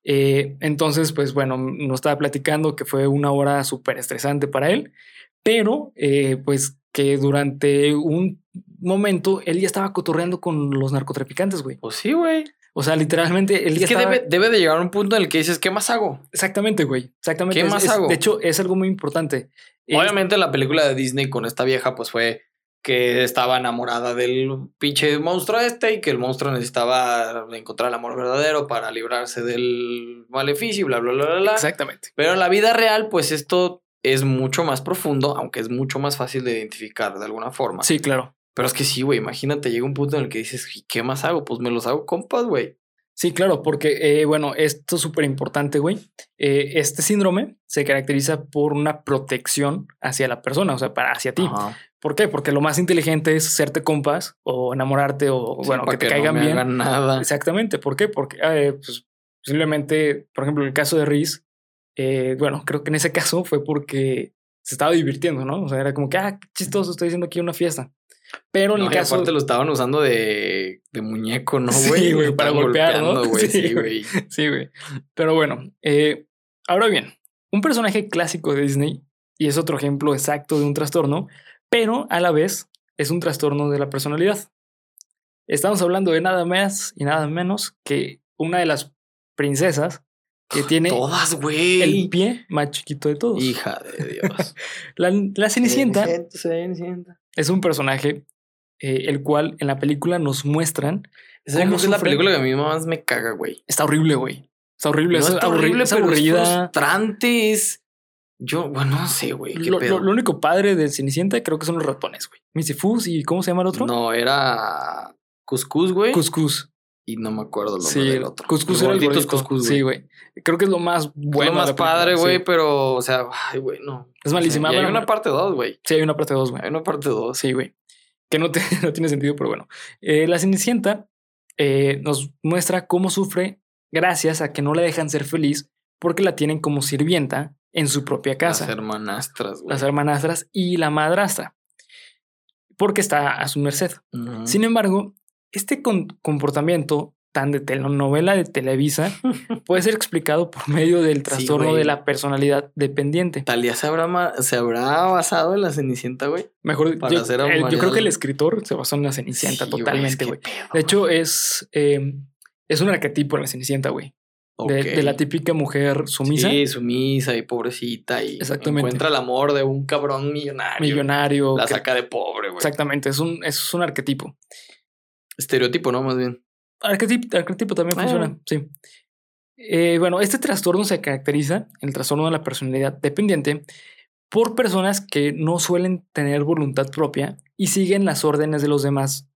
Eh, entonces, pues bueno, nos estaba platicando que fue una hora súper estresante para él, pero eh, pues que durante un momento él ya estaba cotorreando con los narcotraficantes, güey. Pues sí, güey. O sea, literalmente ya Es que estaba... debe, debe de llegar a un punto en el que dices, ¿qué más hago? Exactamente, güey. Exactamente. ¿Qué Es- más es- hago? De hecho, es algo muy importante. Es- Obviamente la película de Disney con esta vieja pues fue que estaba enamorada del pinche monstruo este y que el monstruo necesitaba encontrar el amor verdadero para librarse del maleficio y bla, bla, bla, bla, bla. Exactamente. Pero en la vida real pues esto es mucho más profundo, aunque es mucho más fácil de identificar de alguna forma. Sí, claro. Pero es que sí, güey, imagínate, llega un punto en el que dices, "¿Y ¿qué más hago? Pues me los hago compas, güey. Sí, claro, porque, eh, bueno, esto es súper importante, güey. Eh, este síndrome se caracteriza por una protección hacia la persona, o sea, para hacia ti. Ajá. ¿Por qué? Porque lo más inteligente es hacerte compas o enamorarte o, Sí, bueno, que te no caigan me bien. hagan nada. Exactamente. ¿Por qué? Porque eh, pues, posiblemente, por ejemplo, en el caso de Reese, eh, bueno, creo que en ese caso fue porque se estaba divirtiendo, ¿no? O sea, era como que, ah, qué chistoso, estoy haciendo aquí una fiesta. Pero en No, el caso... aparte lo estaban usando de, de muñeco, ¿no, Sí, güey? güey, Lo para golpear, ¿no? güey. Sí, Sí, güey. güey. Sí, güey. Pero bueno, eh, ahora bien, un personaje clásico de Disney y es otro ejemplo exacto de un trastorno, pero a la vez es un trastorno de la personalidad. Estamos hablando de nada más y nada menos que una de las princesas que tiene Todas, güey. el pie más chiquito de todos. Hija de Dios. La, la Cenicienta Cenicienta. Es un personaje eh, el cual en la película nos muestran. Esa ¿Cómo creo que es la película que a mí más me caga, güey. Está horrible, güey. Está horrible. No es, está horrible, es aburrida. frustrante. Es... Yo, bueno, no sé, güey. ¿Qué Lo, pedo? lo- lo único padre de Cenicienta creo que son los ratones, güey. Missy Fus y ¿cómo se llama el otro? No, era Cuscús, güey. Cuscus. Y no me acuerdo el nombre Sí, del otro. Cuscus El era el gordito. Cuscús, Sí, güey. Creo que es lo más Es bueno. lo más padre, güey, sí. pero, o sea, ay, güey, no. Es malísima. Y hay una parte 2, güey. Sí, hay una parte 2, güey. Hay una parte 2. Sí, güey. Que no, te- no tiene sentido, pero bueno. Eh, la Cenicienta eh, nos muestra cómo sufre gracias a que no la dejan ser feliz porque la tienen como sirvienta en su propia casa. Las hermanastras, güey. las hermanastras y la madrastra. Porque está a su merced. Sin embargo, este comportamiento tan de telenovela de Televisa puede ser explicado por medio del trastorno de la personalidad dependiente. Talía se habrá, se habrá basado en la Cenicienta, güey. Mejor, Para yo, hacer a eh, yo creo que el escritor se basó en la Cenicienta Sí, totalmente, güey. De hecho, es, eh, es un arquetipo en la Cenicienta, güey. De, de la típica mujer sumisa, Sí, sumisa y pobrecita. Y Exactamente. encuentra el amor de un cabrón millonario. millonario. La que- saca de pobre, güey. exactamente, es un, es un arquetipo. Estereotipo, ¿no? Más bien. Arquetipo, arquetipo también Ah. funciona, sí. Eh, bueno, este trastorno se caracteriza, el trastorno de la personalidad dependiente, por personas que no suelen tener voluntad propia y siguen las órdenes de los demás,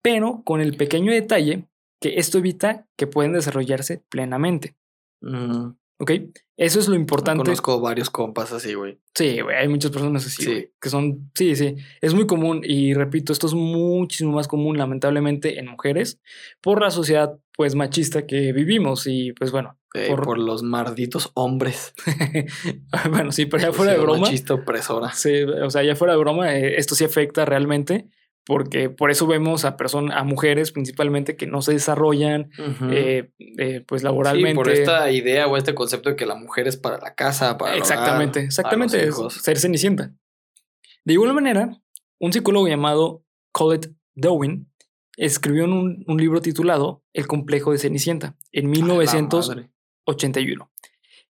pero con el pequeño detalle que esto evita que pueden desarrollarse plenamente. ¿Ok? Eso es lo importante. Conozco varios compas así, güey. Sí, güey, hay muchas personas así, Sí. que son, sí, sí, es muy común y repito, esto es muchísimo más común lamentablemente en mujeres por la sociedad pues machista que vivimos y pues bueno, Eh, Por- por... los malditos hombres. bueno, sí, pero ya fuera de broma, Machista opresora. sí, o sea, ya fuera de broma, eh, esto sí afecta realmente porque por eso vemos a personas, a mujeres principalmente que no se desarrollan eh, eh, pues Sí, laboralmente. por esta idea o este concepto de que la mujer es para la casa, para Exactamente, hogar, exactamente, es ser cenicienta. De igual manera, un psicólogo llamado Colette Dowin escribió un, un libro titulado El complejo de Cenicienta en La 1981. madre.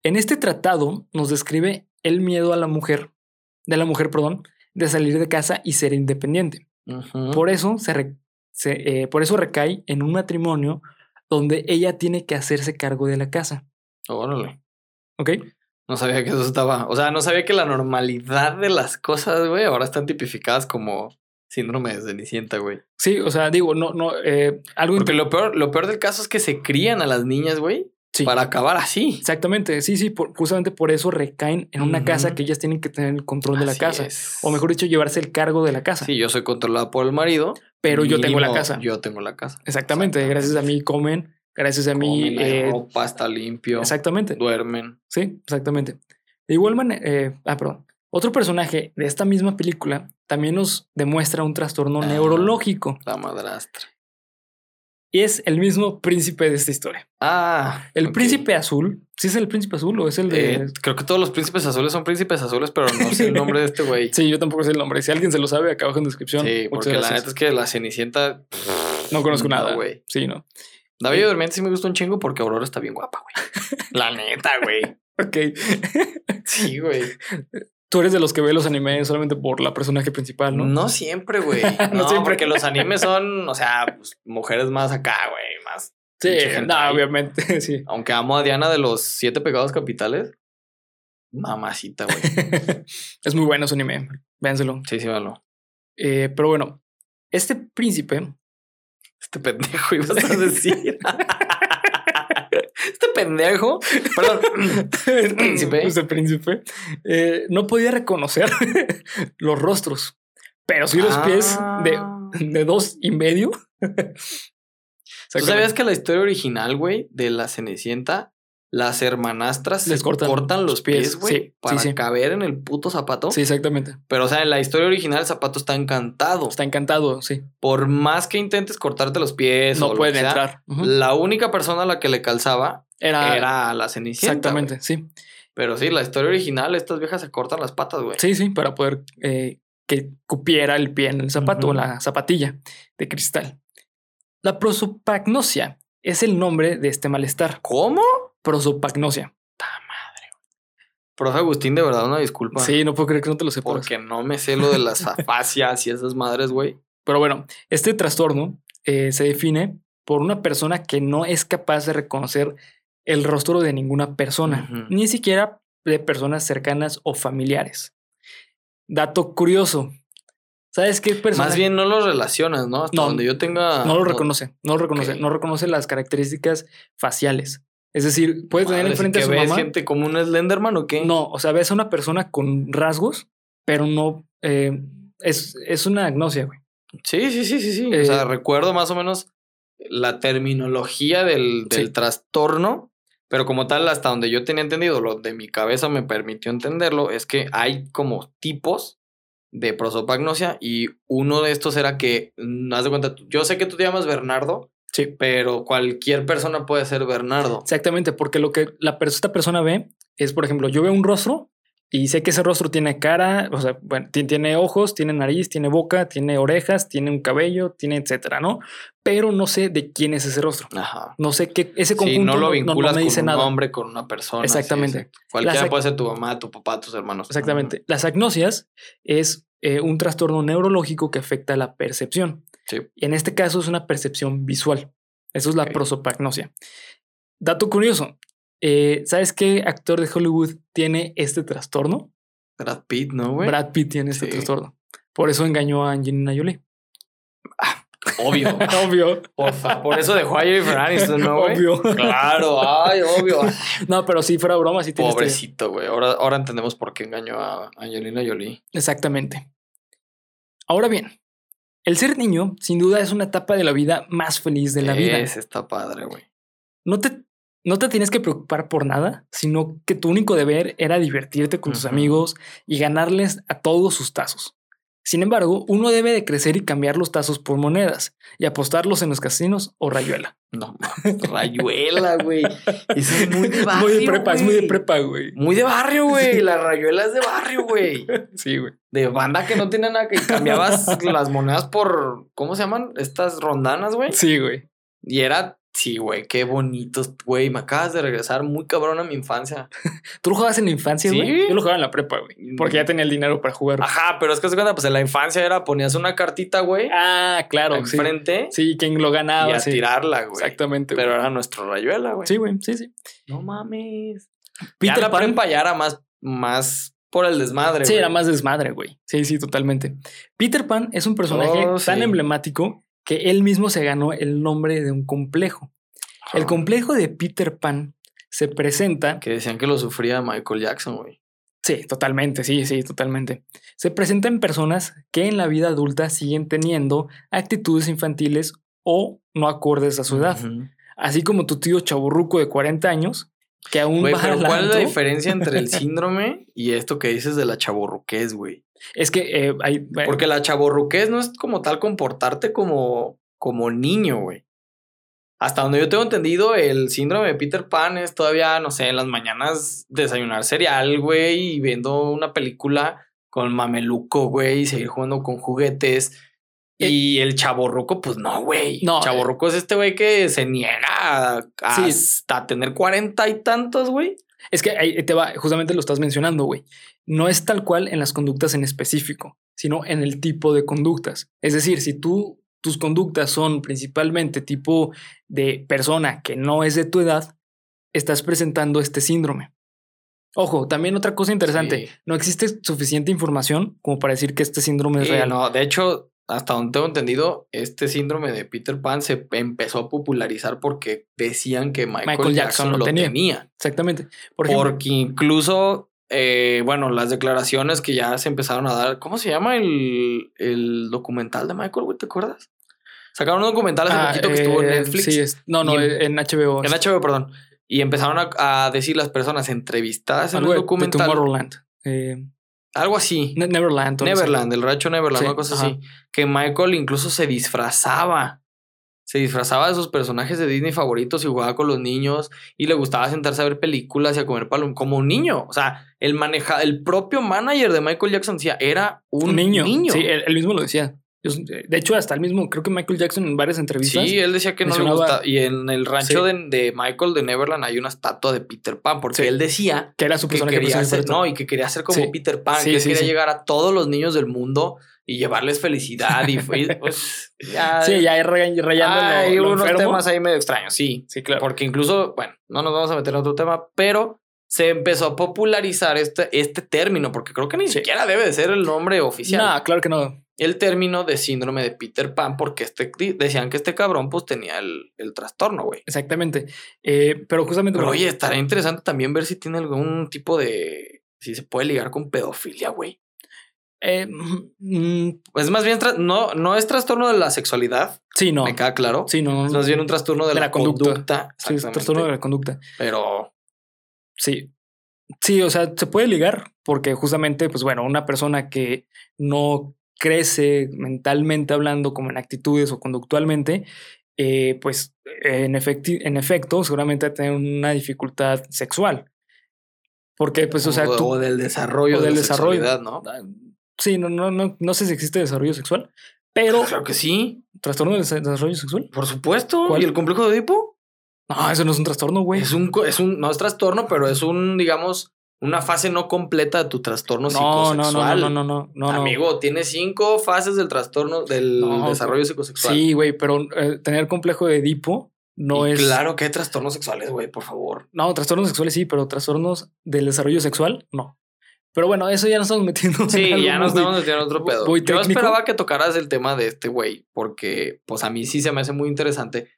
En este tratado nos describe el miedo a la mujer, de la mujer, perdón, de salir de casa y ser independiente. Por eso se, re- se, eh, por eso recae en un matrimonio donde ella tiene que hacerse cargo de la casa. Órale. ¿Ok? No sabía que eso estaba. O sea, no sabía que la normalidad de las cosas, güey, ahora están tipificadas como síndrome de Cenicienta, güey. Sí, o sea, digo, no, no, eh, algo Porque lo peor, lo peor del caso es que se crían a las niñas, güey, sí, para acabar así. exactamente, sí, sí, por- justamente por eso recaen en una casa que ellas tienen que tener el control de la casa, es. o mejor dicho, llevarse el cargo de la casa. Sí, yo soy controlada por el marido. pero yo tengo la casa. Yo tengo la casa. Exactamente, gracias a mí comen, gracias a mí, Comen, eh, ropa, está limpio. exactamente, Duermen. sí, exactamente. De igual manera, ah, perdón. Otro personaje de esta misma película también nos demuestra un trastorno Ah. neurológico La madrastra. Y es el mismo príncipe de esta historia. Ah. El príncipe azul, ¿sí es el príncipe azul o es el de...? Eh, creo que todos los príncipes azules son príncipes azules, pero no sé el nombre de este güey. Sí, yo tampoco sé el nombre. Si alguien se lo sabe, acá abajo en descripción. Sí, porque la neta es que la Cenicienta. No conozco no, nada. güey. Sí, no. La Bella Durmiente sí me gusta un chingo porque Aurora está bien guapa, güey. La neta, güey. Ok. Sí, güey. Tú eres de los que ve los animes solamente por la personaje principal, ¿no? No, siempre, güey. No No, siempre. porque los animes son, o sea, pues, mujeres más acá, güey, más. sí, no, ahí. obviamente, sí. Aunque amo a Diana de los siete pecados capitales. Mamacita, güey. es muy bueno su anime. Véanselo. Sí, sí, malo. Eh, pero bueno, este príncipe. Este pendejo ibas a decir. Este pendejo. Perdón. Este príncipe. Este príncipe. eh, no podía reconocer los rostros, pero sí los pies de, Ah. de dos y medio. ¿Tú sabías que la historia original, güey, de la Cenicienta, las hermanastras Les cortan cortan, los pies, güey, sí, para sí. caber en el puto zapato? Sí, exactamente. Pero, o sea, en la historia original el zapato está encantado. Está encantado, sí. Por más que intentes cortarte los pies o No lo pueden sea, entrar. Ujú. La única persona a la que le calzaba Era, era la Cenicienta. exactamente, sí. Pero sí, la historia original, estas viejas se cortan las patas, güey. Sí, sí, para poder eh, que cupiera el pie en el zapato o Ujú. la zapatilla de cristal. La prosopagnosia es el nombre de este malestar. ¿Cómo? Prosopagnosia. Profe Agustín, de verdad, una disculpa. Sí, no puedo creer que no te lo sepas. Porque no me sé lo de las afasias y esas madres, güey. Pero bueno, este trastorno eh, se define por una persona que no es capaz de reconocer el rostro de ninguna persona, ni siquiera de personas cercanas o familiares. Dato curioso. ¿Sabes qué persona? Más bien no los relacionas, ¿no? Hasta No, donde yo tenga. no lo reconoce, no lo reconoce, no reconoce las características faciales. Es decir, puedes tener Madre, enfrente ¿sí a su ves mamá. gente como un Slenderman o qué? No, o sea, ves a una persona con rasgos, pero no eh, es, es una agnosia, güey. Sí, sí, sí, sí, sí. Eh, o sea, recuerdo más o menos la terminología del, del Sí. trastorno, pero como tal, hasta donde yo tenía entendido, lo de mi cabeza me permitió entenderlo, es que hay como tipos de prosopagnosia y uno de estos era que, mm, haz de cuenta, yo sé que tú te llamas Bernardo, Sí. pero cualquier persona puede ser Bernardo. Exactamente, porque lo que la, esta persona ve es, por ejemplo, yo veo un rostro y sé que ese rostro tiene cara, o sea, bueno, tiene ojos, tiene nariz, tiene boca, tiene orejas, tiene un cabello, tiene etcétera, ¿no? Pero no sé de quién es ese rostro. Ajá. No sé qué, ese Sí, conjunto no lo no- no, vinculas no me dice con un nada. hombre, con una persona. sí, Exactamente. Cualquiera Las puede ser tu mamá, tu papá, tus hermanos. Exactamente. Las agnosias es eh, un trastorno neurológico que afecta la percepción. Sí. Y en este caso es una percepción visual. Eso es la prosopagnosia. Dato curioso. eh, ¿Sabes qué actor de Hollywood tiene este trastorno? Brad Pitt, ¿no, güey? Brad Pitt tiene este Sí. trastorno. Por eso engañó a Angelina Jolie. Obvio. obvio. Porfa, por eso dejó a Jennifer Aniston, ¿no, güey? obvio. Claro, ay, obvio. No, pero sí, fuera broma, sí tiene este- Pobrecito, güey. Ahora, ahora entendemos por qué engañó a Angelina Jolie. Exactamente. Ahora bien, el ser niño sin duda es una etapa de la vida más feliz de la vida. Ese está padre, güey. No te, no te tienes que preocupar por nada, sino que tu único deber era divertirte con tus amigos y ganarles a todos sus tazos. Sin embargo, uno debe de crecer y cambiar los tazos por monedas y apostarlos en los casinos o rayuela. No, rayuela, güey. Eso es muy de barrio. muy de prepa, es muy de güey. prepa, güey. Muy de barrio, güey. La rayuela es de barrio, güey. Sí, güey. De banda que no tiene nada que cambiabas las monedas por. ¿Cómo se llaman? Estas rondanas, güey. Sí, güey. Y era Sí, güey, qué bonitos, güey. Me acabas de regresar muy cabrón a mi infancia. ¿Tú lo jugabas en la infancia, Sí. güey? Yo lo jugaba en la prepa, güey. Porque ya tenía el dinero para jugar. Ajá, pero es que se cuenta, pues en la infancia era ponías una cartita, güey, Ah, claro. Sí. enfrente Sí, quien lo ganaba. y a sí. tirarla, güey. Exactamente. Pero era nuestro rayuela, güey. Sí, güey. Sí, sí. No mames. Peter ya la Pan. prepa ya era más, más por el desmadre, Sí, era más desmadre, güey. Sí, sí, totalmente. Peter Pan es un personaje Oh, tan sí. emblemático que él mismo se ganó el nombre de un complejo. El Ajá. complejo de Peter Pan se presenta. Que decían que lo sufría Michael Jackson, güey. Sí, totalmente, sí, sí, totalmente. Se presenta en personas que en la vida adulta siguen teniendo actitudes infantiles o no acordes a su edad. Así como tu tío chaburruco de 40 años que aún Güey, pero ¿cuál es la diferencia entre el síndrome y esto que dices de la chaborruquez, güey? Es que eh, hay. Porque la chaborruquez no es como tal comportarte como, como niño, güey. Hasta donde yo tengo entendido, el síndrome de Peter Pan es todavía, no sé, en las mañanas desayunar cereal, güey, y viendo una película con mameluco, güey, y seguir jugando con juguetes. Y el chaborruco, pues no, güey. No, No, chaborruco es este güey que se niega a- Sí. hasta tener cuarenta y tantos, güey. Es que ahí te va, justamente lo estás mencionando, güey. No es tal cual en las conductas en específico, sino en el tipo de conductas. Es decir, si tú tus conductas son principalmente tipo de persona que no es de tu edad, estás presentando este síndrome. Ojo, también otra cosa interesante, Sí. no existe suficiente información como para decir que este síndrome es real. No, de hecho, hasta donde tengo entendido, este síndrome de Peter Pan se empezó a popularizar porque decían que Michael, Michael Jackson Jackson, lo tenía. tenía. Exactamente. Por porque incluso, eh, bueno, las declaraciones que ya se empezaron a dar, ¿cómo se llama el, el documental de Michael, güey? ¿Te acuerdas? Sacaron un documental hace ah, poquito que estuvo en eh, Netflix. sí, es- no, no, en- en, HBO. En HBO, perdón. Y empezaron a, a decir las personas entrevistadas en el de- de documental. Tomorrowland. Eh, Algo así. Ne- Neverland. Neverland, el rancho Neverland, Sí, una cosa ajá. así. Que Michael incluso se disfrazaba. Se disfrazaba de sus personajes de Disney favoritos y jugaba con los niños y le gustaba sentarse a ver películas y a comer palom como un niño. O sea, el maneja, el propio manager de Michael Jackson decía, era un, Un niño. niño. Sí, él, él mismo lo decía. Yo- De hecho, hasta el mismo, creo que Michael Jackson en varias entrevistas. Sí, él decía que no le mencionaba- gusta. Y en el rancho Sí. de, de Michael de Neverland hay una estatua de Peter Pan, porque Sí. él decía que era su que personaje quería ser, no, y que quería ser como Sí. Peter Pan, que él quería llegar a todos los niños del mundo y llevarles felicidad. Y pues, ya, Sí, ya ray- rayando hay lo unos enfermo. temas ahí medio extraños, sí. Sí, claro. Porque incluso, bueno, no nos vamos a meter en otro tema, pero se empezó a popularizar este, este término, porque creo que ni siquiera debe de ser el nombre oficial. No, claro que no. El término de síndrome de Peter Pan, porque este, decían que este cabrón pues tenía el, el trastorno, güey. Exactamente. Eh, pero justamente. Pero oye, estaría interesante también ver si tiene algún tipo de... Si se puede ligar con pedofilia, güey. eh, mm, Es más bien, no, no es trastorno de la sexualidad, sí, no. me queda claro. Sí, no. Es más bien un trastorno de, De la, la conducta. conducta. Sí, es trastorno de la conducta. Pero Sí. Sí, o sea, se puede ligar porque justamente, pues bueno, una persona que no crece mentalmente hablando como en actitudes o conductualmente, eh, pues en, en efecto seguramente va a tener una dificultad sexual. Porque, pues, o sea, o, tú... o del desarrollo o de del la desarrollo. ¿no? Ah, Sí, no, no, no, no sé si existe desarrollo sexual, pero Claro que sí, trastorno de desa- desarrollo sexual. por supuesto. ¿Cuál? ¿Y el complejo de Edipo? No, eso no es un trastorno, güey. Es un, es un, no es trastorno, pero es un, digamos, una fase no completa de tu trastorno No, no, no, psicosexual. no, no, no, no, no. Amigo, tiene cinco fases del trastorno del desarrollo psicosexual. Sí, güey, pero eh, tener complejo de Edipo no es. Claro que hay trastornos sexuales, güey, por favor. No, trastornos sexuales sí, pero trastornos del desarrollo sexual no. Pero bueno, eso ya nos estamos metiendo. en Sí, ya nos estamos metiendo en otro pedo. Yo técnico. esperaba que tocaras el tema de este güey, porque pues a mí sí se me hace muy interesante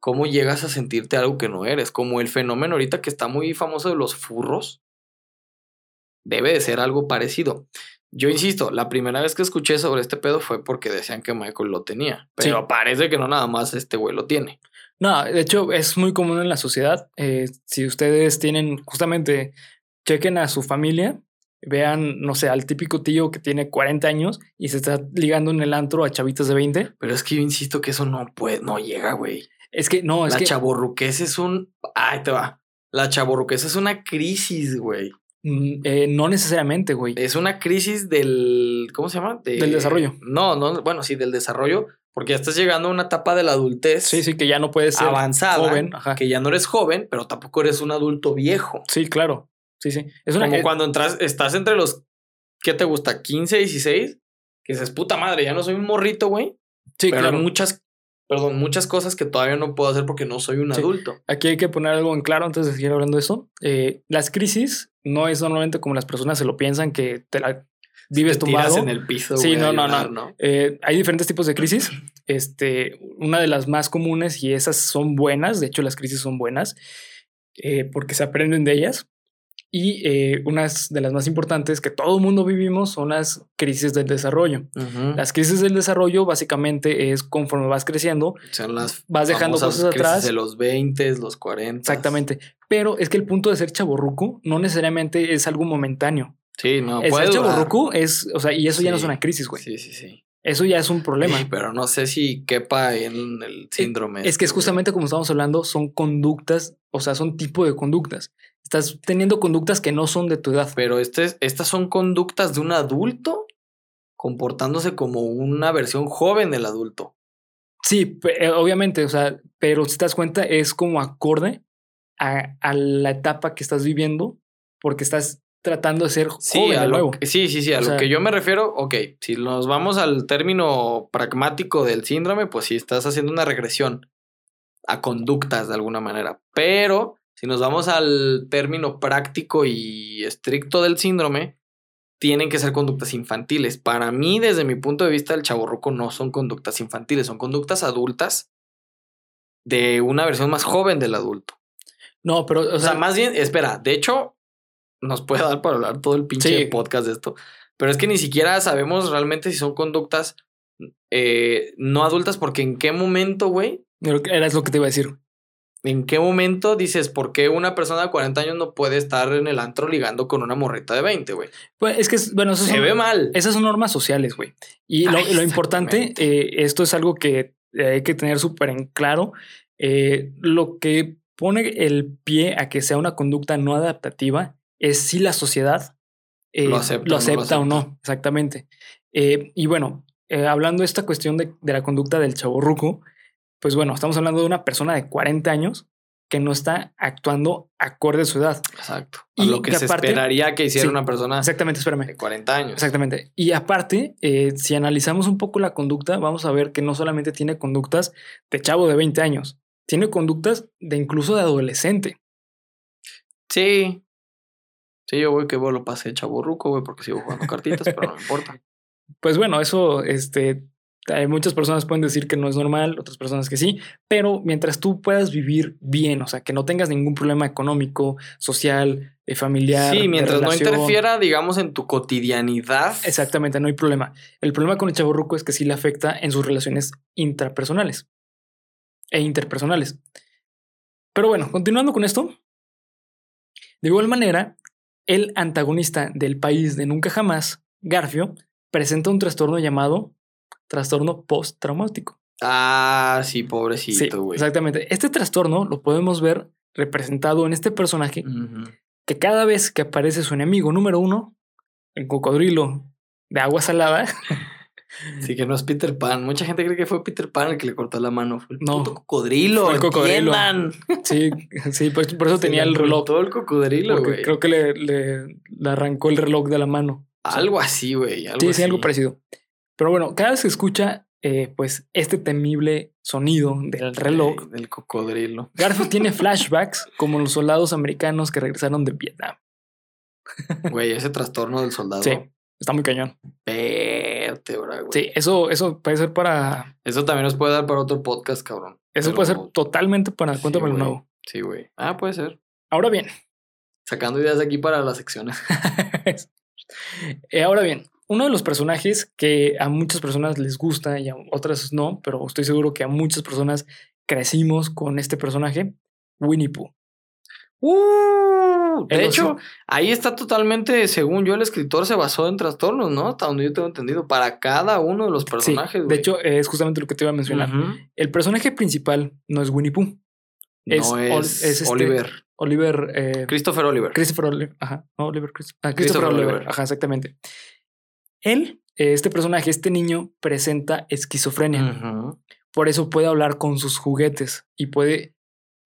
cómo llegas a sentirte algo que no eres, como el fenómeno ahorita que está muy famoso de los furros. Debe de ser algo parecido. Yo insisto, la primera vez que escuché sobre este pedo fue porque decían que Michael lo tenía, pero Sí. parece que no nada más este güey lo tiene. No, de hecho, es muy común en la sociedad. Eh, si ustedes tienen, justamente, chequen a su familia, vean, no sé, al típico tío que tiene 40 años y se está ligando en el antro a chavitas de 20. Pero es que yo insisto que eso no puede, no llega, güey. Es que no, es La que chaborruquez es un. Ahí te va. La chaborruquez es una crisis, güey. Mm, eh, no necesariamente, güey. Es una crisis del. ¿Cómo se llama? De- Del desarrollo. No, no, bueno, sí, del desarrollo, Porque ya estás llegando a una etapa de la adultez Sí, sí, que ya no puedes ser avanzada, joven. Ajá. que ya no eres joven, pero tampoco eres un adulto viejo. Sí, claro. Sí, sí. Es una Como cuando entras, estás entre los, ¿qué te gusta? 15, 16, que dices, puta madre, ya no soy un morrito, güey. Sí, pero claro. hay muchas, perdón, muchas cosas que todavía no puedo hacer porque no soy un Sí. adulto. Aquí hay que poner algo en claro antes de seguir hablando de eso. Eh, las crisis no es normalmente como las personas se lo piensan, que te la vives Te tiras tumbado. en el piso, Sí, no, no, no. Eh, hay diferentes tipos de crisis. Este, una de las más comunes y esas son buenas, de hecho las crisis son buenas eh, porque se aprenden de ellas. Y eh, unas de las más importantes que todo el mundo vivimos son las crisis del desarrollo. Las crisis del desarrollo básicamente es conforme vas creciendo, las vas dejando cosas crisis atrás. de los 20, los 40. Exactamente. Pero es que el punto de ser chaborruco no necesariamente es algo momentáneo. Sí, no, el puede ser durar. chaborruco es, o sea, y eso ya no es una crisis, güey. Sí, sí, sí. Eso ya es un problema. Ey, pero no sé si quepa en el síndrome. Es que es este, justamente como estamos hablando, son conductas, o sea, son tipo de conductas. Estás teniendo conductas que no son de tu edad. Pero este es- estas son conductas de un adulto comportándose como una versión joven del adulto. Sí, eh, obviamente, o sea, pero si te das cuenta, es como acorde a, a la etapa que estás viviendo, porque estás tratando de ser Sí, joven a de lo nuevo. que- sí, sí, sí. A O lo sea- que yo me refiero, ok, si nos vamos al término pragmático del síndrome, pues sí, estás haciendo una regresión a conductas de alguna manera. Pero si nos vamos al término práctico y estricto del síndrome, tienen que ser conductas infantiles. Para mí, desde mi punto de vista, el chaborruco no son conductas infantiles, son conductas adultas de una versión más joven del adulto. No, pero, o, sea, más bien, espera, de hecho, nos puede dar para hablar todo el pinche Sí. podcast de esto. Pero es que ni siquiera sabemos realmente si son conductas eh, no adultas, porque en qué momento, güey, era lo que te iba a decir. en qué momento dices, ¿por qué una persona de 40 años no puede estar en el antro ligando con una morrita de 20, güey? Pues es que, bueno, eso Se son- ve mal. Esas son normas sociales, güey. Y lo, Ay, lo importante, eh, esto es algo que eh, hay que tener súper en claro. eh, lo que pone el pie a que sea una conducta no adaptativa es si la sociedad eh, Lo acepta o no lo acepta o acepta. no, exactamente. Eh, y bueno, eh, hablando de esta cuestión de, de la conducta del chaborruco, pues bueno, estamos hablando de una persona de 40 años que no está actuando acorde a su edad. Exacto. A Y lo que que se aparte- esperaría que hiciera Sí, una persona Exactamente, espérame. de 40 años. Exactamente. Y aparte, eh, si analizamos un poco la conducta, vamos a ver que no solamente tiene conductas de chavo de 20 años, tiene conductas de incluso de adolescente. Sí. Sí, yo voy que vos lo pasé chaborruco, güey, porque sigo jugando cartitas, pero no me importa. Pues bueno, eso, este, hay muchas personas pueden decir que no es normal, otras personas que sí, pero mientras tú puedas vivir bien, o sea, que no tengas ningún problema económico, social, eh, familiar. Sí, de mientras no interfiera, digamos, en tu cotidianidad. Exactamente, no hay problema. El problema con el chaborruco es que sí le afecta en sus relaciones intrapersonales e interpersonales. Pero bueno, continuando con esto, de igual manera, el antagonista del país de Nunca Jamás, Garfio, presenta un trastorno llamado trastorno postraumático. Ah, sí, pobrecito, güey. exactamente. Este trastorno lo podemos ver representado en este personaje que cada vez que aparece su enemigo número uno, el cocodrilo de agua salada, Sí, que no es Peter Pan. Mucha gente cree que fue Peter Pan el que le cortó la mano. Fue el No. puto cocodrilo. Fue el cocodrilo. sí, sí, por, por eso Se tenía el reloj. Todo el cocodrilo, güey. creo que le, le- le arrancó el reloj de la mano. O sea, Algo así, güey. Sí, sí, algo parecido. Pero bueno, cada vez que escucha eh, pues este temible sonido del reloj, Del cocodrilo. Garfield tiene flashbacks como los soldados americanos que regresaron de Vietnam. Güey, ese trastorno del soldado. Sí, está muy cañón. Vértebra, güey. Sí, eso, eso puede ser para. Eso también nos puede dar para otro podcast, cabrón. Eso Pero- puede ser totalmente para sí, Cuéntame lo güey. nuevo. Sí, güey. Ah, puede ser. Ahora bien, Sacando ideas de aquí para las secciones. Eh, ahora bien, uno de los personajes que a muchas personas les gusta y a otras no, pero estoy seguro que a muchas personas crecimos con este personaje, Winnie Pooh. Uh, de El hecho, oso. ahí está totalmente, según yo, el escritor se basó en trastornos, ¿no? Hasta donde yo tengo entendido, para cada uno de los Sí, personajes. de hecho, es justamente lo que te iba a mencionar. El personaje principal no es Winnie Pooh, es no es, es este- Oliver. Oliver. eh, Christopher Oliver. Christopher Oliver. Ajá, no, Oliver. Chris- ah, Christopher Christopher Oliver. Oliver. Ajá, exactamente. Él este personaje, este niño, presenta esquizofrenia. Por eso puede hablar con sus juguetes y puede.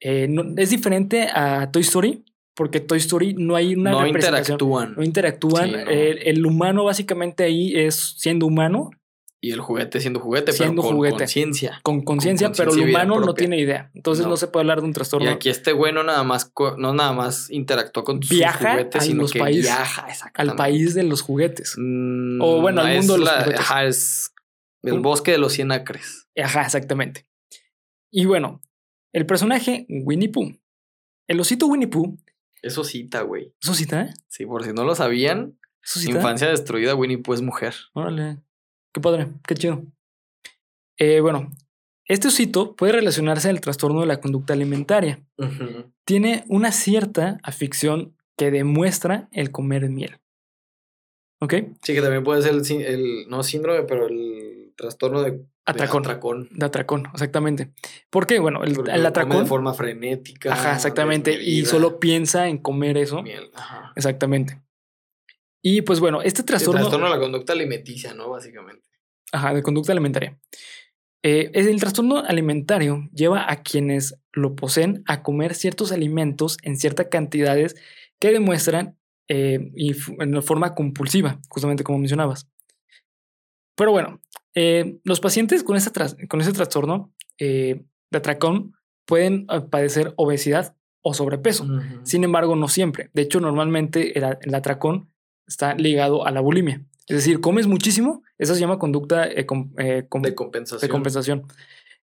Eh, no- es diferente a Toy Story, porque Toy Story no hay una No representación. interactúan. No interactúan. Sí, no. El, el humano básicamente ahí es siendo humano, Y el juguete siendo juguete, Siendo pero con conciencia. con conciencia, pero el humano no tiene idea. Entonces no. No. se puede hablar de un trastorno. Y aquí este güey no nada más, no nada más interactúa con sus Viaja juguetes, a sino los que países- viaja al país de los juguetes. Mm, O bueno, al mundo de los la- juguetes. ajá, es el bosque de los cien acres. Ajá, exactamente. Y bueno, el personaje Winnie Pooh. El osito Winnie Pooh. Eso cita, güey. ¿Eso cita? ¿eh? Sí, por si no lo sabían, infancia destruida, Winnie Pooh es mujer. Órale. Qué padre, qué chido. Eh, bueno, este osito puede relacionarse al trastorno de la conducta alimentaria. Tiene una cierta afición que demuestra el comer miel. ¿Ok? Sí, que también puede ser el, el- no síndrome, pero el trastorno de, de Atracón. atracón. De atracón, exactamente. ¿Por qué? Bueno, el, el lo come atracón. de forma frenética. Ajá, exactamente. Y solo piensa en comer eso. miel. Ajá. Exactamente. Y pues bueno, este El trastorno, trastorno de la conducta alimenticia, ¿no? Básicamente. ajá, de conducta alimentaria. Eh, el trastorno alimentario lleva a quienes lo poseen a comer ciertos alimentos en ciertas cantidades que demuestran eh, y en forma compulsiva, justamente como mencionabas. Pero bueno, eh, los pacientes con, esta tras- con ese trastorno eh, de atracón pueden eh, padecer obesidad o sobrepeso. Sin embargo, no siempre. De hecho, normalmente el, atracón está ligado a la bulimia. Es decir, comes muchísimo, eso se llama conducta eh, com- eh, com- de de compensación. compensación.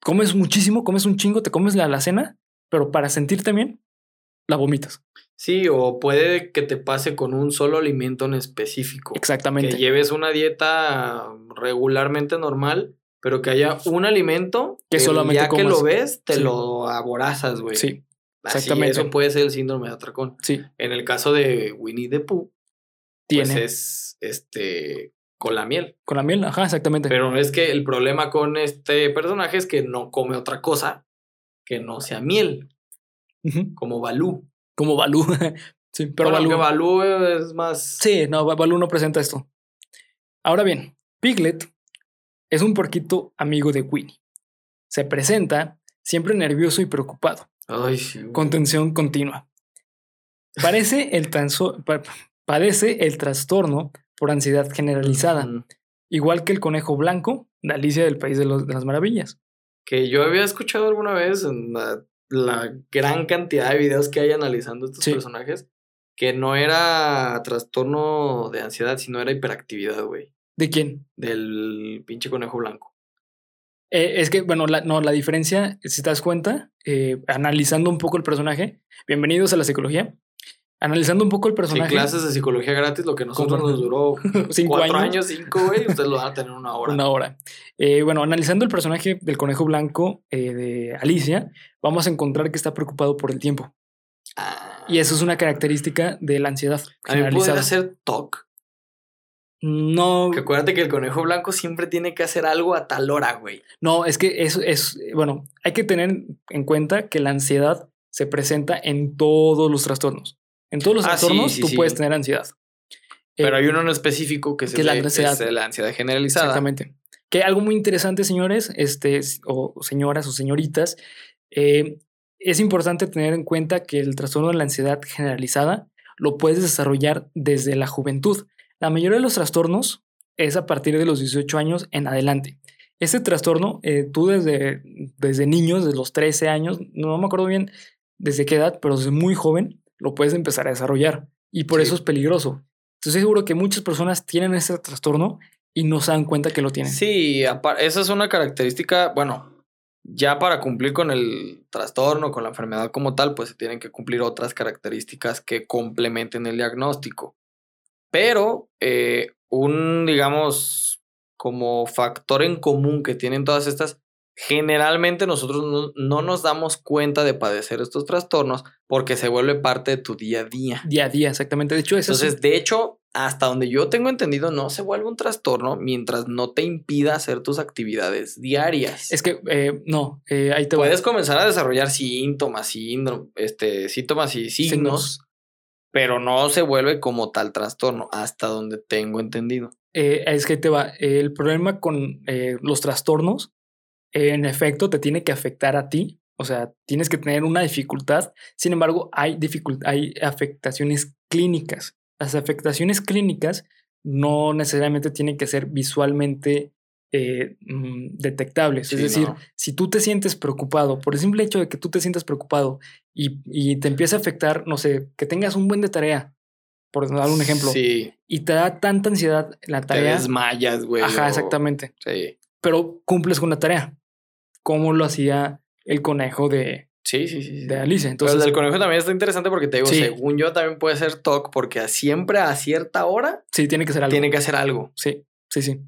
Comes muchísimo, comes un chingo, te comes la, la cena, pero para sentirte bien, la vomitas. Sí, o puede que te pase con un solo alimento en específico. Exactamente. Que lleves una dieta regularmente normal, pero que haya un alimento Que solamente día que lo ves, te Sí. lo aborazas, güey. Sí, Así, exactamente. eso puede ser el síndrome de atracón. sí, En el caso de Winnie the Pooh, tiene. pues es este con la miel. Con la miel, ajá, exactamente. Pero es que el problema con este personaje es que no come otra cosa que no sea miel, Como Balú. Como Balú. sí, pero Bueno, Balú. es más. Sí, no, Ba- Balú no presenta esto. Ahora bien, Piglet es un porquito amigo de Winnie. Se presenta siempre nervioso y preocupado, Ay, sí. güey. con tensión continua. Parece el pa- padece el trastorno por ansiedad generalizada, igual que el conejo blanco de Alicia del País de, los- de las Maravillas. Que yo había escuchado alguna vez en la, la gran cantidad de videos que hay analizando estos Sí. personajes, que no era trastorno de ansiedad, sino era hiperactividad, güey. ¿De quién? Del pinche conejo blanco. Eh, es que, bueno, la, no, la diferencia, si te das cuenta, eh, analizando un poco el personaje, bienvenidos a la psicología, analizando un poco el Sí, personaje. clases de psicología gratis, lo que nosotros nos duró Cinco cuatro años. años, cinco, güey, ustedes lo van a tener una hora. Una hora. Eh, bueno, analizando el personaje del conejo blanco eh, de Alicia, vamos a encontrar que está preocupado por el tiempo. Ah. Y eso es una característica de la ansiedad A mí podría ser TOC. No, Que acuérdate que el conejo blanco siempre tiene que hacer algo a tal hora, güey. no, es que eso es, bueno, hay que tener en cuenta que la ansiedad se presenta en todos los trastornos. En todos los Ah, sí, trastornos sí, tú sí. puedes tener ansiedad. Eh, Pero hay uno en específico que, que es la el de- ansiedad. es de la ansiedad generalizada. Exactamente. Que algo muy interesante, señores, este, o señoras o señoritas, eh, es importante tener en cuenta que el trastorno de la ansiedad generalizada lo puedes desarrollar desde la juventud. La mayoría de los trastornos es a partir de los 18 años en adelante. Este trastorno, eh, tú desde, desde niños, desde los 13 años, no me acuerdo bien desde qué edad, pero desde muy joven lo puedes empezar a desarrollar. Y por Sí. eso es peligroso. Estoy seguro que muchas personas tienen este trastorno y no se dan cuenta que lo tienen. Sí, esa es una característica, bueno, ya para cumplir con el trastorno, con la enfermedad como tal, pues se tienen que cumplir otras características que complementen el diagnóstico. Pero eh, un, digamos, como factor en común que tienen todas estas, generalmente nosotros no, no nos damos cuenta de padecer estos trastornos porque se vuelve parte de tu día a día. Día a día, exactamente. De hecho, eso es- Entonces, de hecho, hasta donde yo tengo entendido, no se vuelve un trastorno mientras no te impida hacer tus actividades diarias. es que eh, no, eh, ahí te voy. Puedes comenzar a desarrollar síntomas, síndrome, este, síntomas y signos, pero no se vuelve como tal trastorno, hasta donde tengo entendido. eh, es que te va. El problema con eh, los trastornos, en efecto, te tiene que afectar a ti. O sea, tienes que tener una dificultad. Sin embargo, hay, hay afectaciones clínicas. Las afectaciones clínicas no necesariamente tienen que ser visualmente eh, mm, detectables. es decir, si tú te sientes preocupado, por el simple hecho de que tú te sientas preocupado y, y, te empieza a afectar, no sé, que tengas un buen de tarea, por dar un ejemplo, sí. y te da tanta ansiedad la tarea. Te desmayas, güey. Ajá, exactamente. Sí. Pero cumples con la tarea, como lo hacía el conejo de, Sí, sí, sí. De Alice. Entonces, el conejo también está interesante porque te digo, según yo, también puede ser TOC, porque siempre a cierta hora. Sí, tiene que ser algo. Tiene que hacer algo. Sí, sí, sí.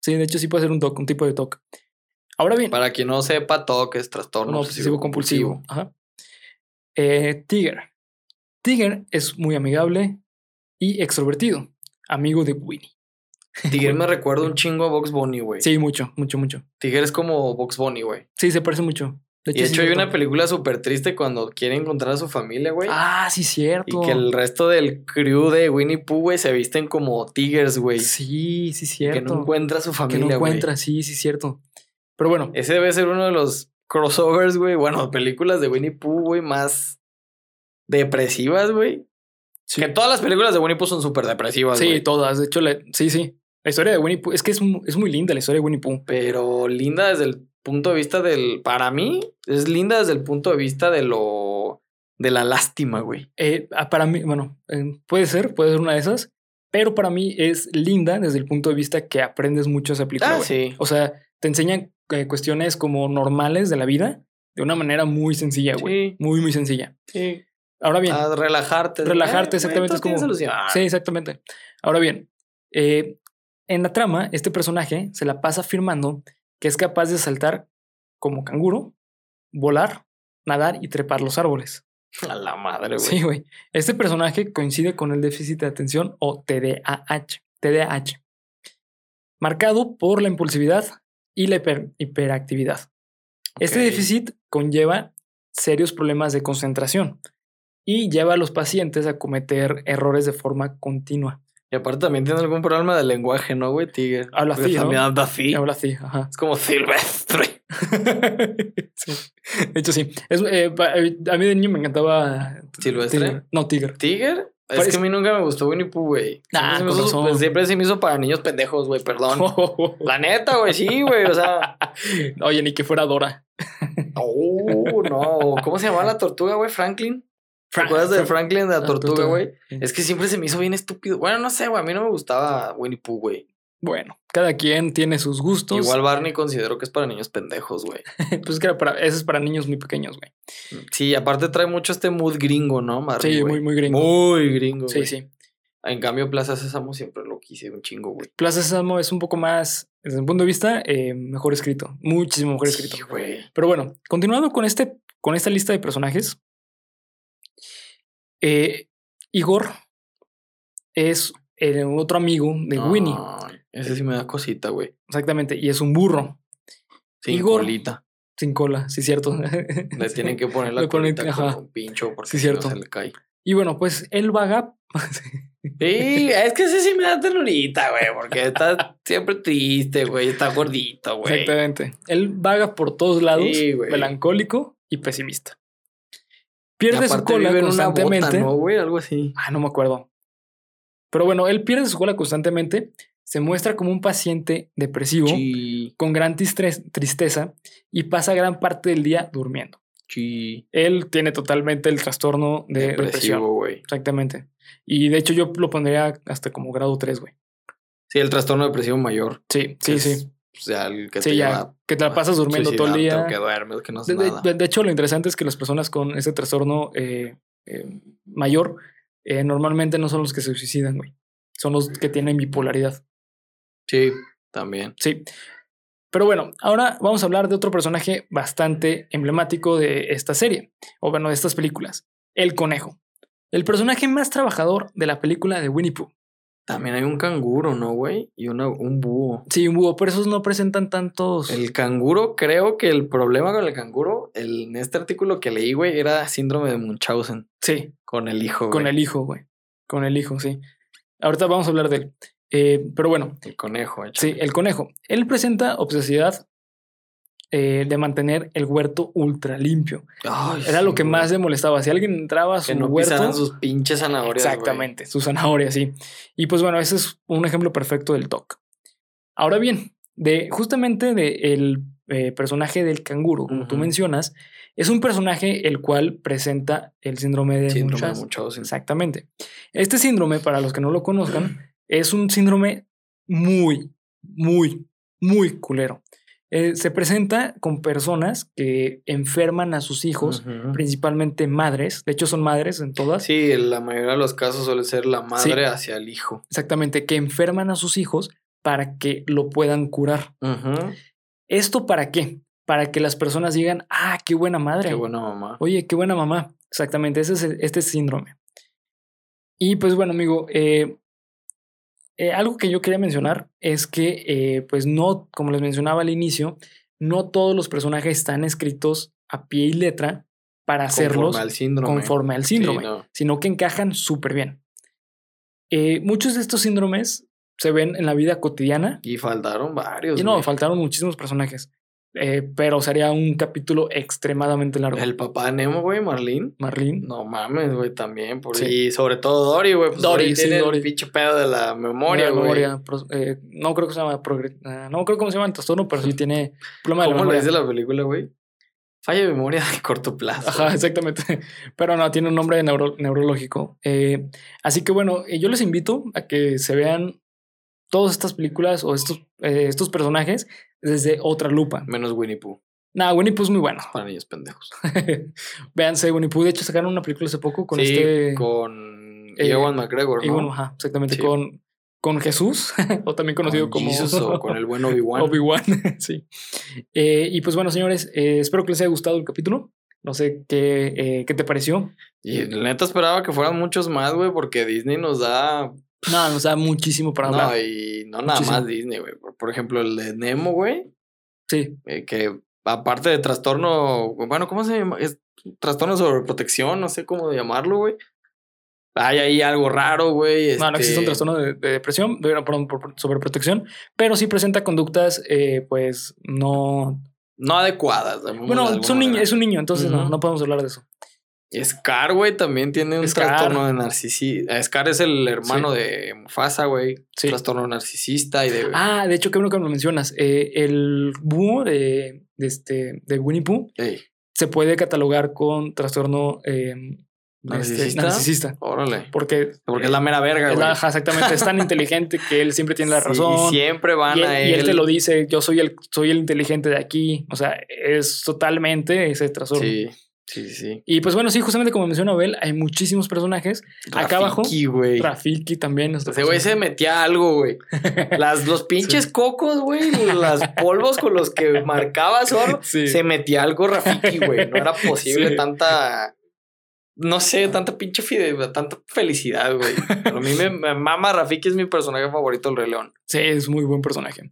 Sí, de hecho, sí puede ser un TOC, un tipo de TOC. Ahora bien. Para quien no sepa, TOC es trastorno obsesivo compulsivo. Ajá. Eh, Tiger. Tiger es muy amigable y extrovertido, amigo de Winnie. Tiger me recuerda un chingo a Box Bunny, güey. Sí, mucho, mucho, mucho. Tiger es como Box Bunny, güey. Sí, se parece mucho. De hecho, y de hecho hay una película súper triste cuando quiere encontrar a su familia, güey. Ah, sí, cierto. Y que el resto del crew de Winnie Pooh, güey, se visten como tigers, güey. Sí, sí, cierto. Que no encuentra a su familia, Que no encuentra, sí, sí, cierto. Pero bueno. Ese debe ser uno de los crossovers, güey. Bueno, películas de Winnie Pooh, güey, más depresivas, güey. Sí. Que todas las películas de Winnie Pooh son súper depresivas, Sí, todas. De hecho, sí, sí. La historia de Winnie Pooh, es que es, es muy linda la historia de Winnie Pooh. Pero linda desde el punto de vista del. Para mí, es linda desde el punto de vista de lo. de la lástima, güey. Eh, ah, para mí, bueno, eh, puede ser, puede ser una de esas. Pero para mí es linda desde el punto de vista que aprendes mucho esa película. Ah, sí. O sea, te enseñan eh, cuestiones como normales de la vida de una manera muy sencilla, güey. Muy, muy sencilla. Sí. Ahora bien. A relajarte. Relajarte, exactamente. Es como, sí, exactamente. Ahora bien, en la trama, este personaje se la pasa afirmando que es capaz de saltar como canguro, volar, nadar y trepar los árboles. A la madre, güey. Sí, güey. Este personaje coincide con el déficit de atención o TDAH, TDAH, marcado por la impulsividad y la hiperactividad. Este déficit conlleva serios problemas de concentración y lleva a los pacientes a cometer errores de forma continua. Y aparte también tiene algún problema de lenguaje, ¿no, güey? Tiger. Habla así, ¿no? habla así. Habla así, ajá. Es como silvestre. sí. De hecho, sí. Es, eh, eh, a mí de niño me encantaba... ¿Silvestre? No, Tiger. ¿Tiger? Es que a mí nunca me gustó Winnie Pooh, güey. Ah, siempre, se pues, siempre se me hizo para niños pendejos, güey, perdón. La neta, güey, sí, güey, o sea. Oye, ni que fuera Dora. oh, no. ¿Cómo se llamaba la tortuga, güey? Franklin. ¿Te acuerdas de Franklin de la tortuga, güey? Es que siempre se me hizo bien estúpido. Bueno, no sé, güey. A mí no me gustaba Winnie Pooh, güey. Bueno, cada quien tiene sus gustos. Igual Barney considero que es para niños pendejos, güey. pues es que para, eso es para niños muy pequeños, güey. Sí, aparte trae mucho este mood gringo, ¿no, Barney, Sí, muy, muy gringo. Muy gringo, Sí, sí. En cambio, Plaza Sésamo siempre lo quise un chingo, güey. Plaza Sésamo es un poco más, desde mi punto de vista, eh, mejor escrito. Muchísimo mejor escrito. Sí, güey. Pero bueno, continuando con, este, con esta lista de personajes, eh, Igor es el otro amigo de Winnie. Ese sí me da cosita, güey. Exactamente, y es un burro. Sin Igor, colita. Sin cola, sí, cierto. Le tienen que poner la colita con un pincho porque sí, cierto. no se le cae. Y bueno, pues él vaga. sí, es que ese sí me da ternurita, güey, porque está siempre triste, güey, está gordito, güey. Exactamente. Él vaga por todos lados, melancólico y pesimista. Pierde su cola constantemente. ¿no, güey? Algo así. Ah, no me acuerdo. Pero bueno, él pierde su cola constantemente, se muestra como un paciente depresivo, con gran tristeza y pasa gran parte del día durmiendo. Sí. Él tiene totalmente el trastorno de depresión. güey. Exactamente. Y de hecho yo lo pondría hasta como grado 3, güey. Sí, el trastorno depresivo mayor. Sí, sí, sí. O sea, el que te ya, que te la pasas durmiendo todo el día. Que duermes, que no de, de, hecho, lo interesante es que las personas con ese trastorno eh, eh, mayor eh, normalmente no son los que se suicidan, güey. Son los que tienen bipolaridad. Sí, también. Sí. Pero bueno, ahora vamos a hablar de otro personaje bastante emblemático de esta serie, o bueno, de estas películas, el conejo. El personaje más trabajador de la película de Winnie Pooh. También hay un canguro, ¿no, güey? Y una, un búho. Sí, un búho, pero esos no presentan tantos. El canguro, creo que el problema con el canguro, el, en este artículo que leí, güey, era síndrome de Munchausen. Sí. Con el hijo, güey. Con el hijo, güey. Con el hijo, sí. Ahorita vamos a hablar de él. Eh, pero bueno, El conejo, hecho. sí, el conejo. Él presenta obsesidad eh, de mantener el huerto ultra limpio. Ay, Era sí, lo que güey. más le molestaba. Si alguien entraba a su Que no huerto, sus pinches zanahorias. güey. exactamente, su zanahoria, sí. Y pues bueno, ese es un ejemplo perfecto del TOC. Ahora bien, de justamente de el eh, personaje del canguro, como tú mencionas, es un personaje el cual presenta el síndrome de Síndrome de. Munchausen. Exactamente. Este síndrome, para los que no lo conozcan, es un síndrome muy, muy, muy culero. Eh, se presenta con personas que enferman a sus hijos, principalmente madres. De hecho, son madres en todas. Sí, en la mayoría de los casos suele ser la madre hacia el hijo. Exactamente, que enferman a sus hijos para que lo puedan curar. ¿Esto para qué? Para que las personas digan, ah, qué buena madre. Qué buena mamá. Oye, qué buena mamá. Exactamente, ese es el- este síndrome. Y pues bueno, amigo, eh, eh, algo que yo quería mencionar es que, eh, pues no, como les mencionaba al inicio, no todos los personajes están escritos a pie y letra para hacerlos Conforme al síndrome. conforme al Sí, síndrome, no. sino que encajan súper bien. Eh, muchos de estos síndromes se ven en la vida cotidiana Y faltaron varios. y no, faltaron muchísimos personajes, eh, pero sería un capítulo extremadamente largo. El papá de Nemo, güey, Marlene. Marlene. No mames, güey, también. Por... Sí. Y sobre todo Dory, güey. Pues Dory, Dory, sí, tiene Dory. el pinche pedo de la memoria, güey. memoria, eh, no creo que se llama progre- ah, no creo cómo se llama el trastorno, pero sí tiene problema de la ¿Cómo le memoria. dice la película, güey? Falla de memoria de corto plazo. Ajá, exactamente. Pero no, tiene un nombre neuro- neurológico. Eh, así que bueno, yo les invito a que se vean todas estas películas o estos, eh, estos personajes desde otra lupa. Menos Winnie Pooh. Nah, Winnie Pooh es muy bueno. Para niños pendejos. Véanse Winnie Pooh. De hecho, sacaron una película hace poco con sí, este. con eh, Ewan McGregor, bueno, ajá, exactamente. Sí. Con, con Jesús, o también conocido Con como. Jesus o con el buen Obi-Wan. Obi-Wan, sí. Eh, y pues bueno, señores, eh, espero que les haya gustado el capítulo. No sé qué, eh, qué te pareció. Y la neta esperaba que fueran muchos más, güey, porque Disney nos da. No, nos da muchísimo para hablar. No, y no nada Muchísimo. más Disney, güey. Por, ejemplo, el de Nemo, güey, Sí, eh, que aparte de trastorno, bueno, ¿cómo se llama? Es trastorno sobre protección, no sé cómo llamarlo, güey. Hay ahí algo raro, güey. no, no existe un este, trastorno de, de depresión, de- perdón, por, sobreprotección, pero sí presenta conductas, eh, pues no. No adecuadas. Bueno, es un niño, entonces no, no podemos hablar de eso. Scar, güey, también tiene un Scar. trastorno de narcisismo. Scar es el hermano de Mufasa, güey. Sí. Trastorno narcisista y de. Ah, de hecho, qué bueno que me lo mencionas. Eh, el búho de, de, este, de Winnie Pooh se puede catalogar con trastorno eh, este, ¿Narcisista? narcisista. órale. Porque, Porque es la mera verga, güey. exactamente es tan inteligente que él siempre tiene la Sí, razón. y siempre van y, él, a y él. él te lo dice, yo soy el, soy el inteligente de aquí. O sea, es totalmente ese trastorno. Sí, sí, sí. Y pues bueno, sí, justamente como menciona Abel, hay muchísimos personajes. Acá abajo, Rafiki, también. Ese güey se metía algo, güey. Las, los pinches cocos, güey. Los polvos con los que marcaba solo. Sí. Se metía algo Rafiki, güey. No era posible Sí. tanta. No sé, tanta pinche fide- tanta felicidad, güey. A mí me, me mama Rafiki, es mi personaje favorito del Rey León. Sí, es muy buen personaje.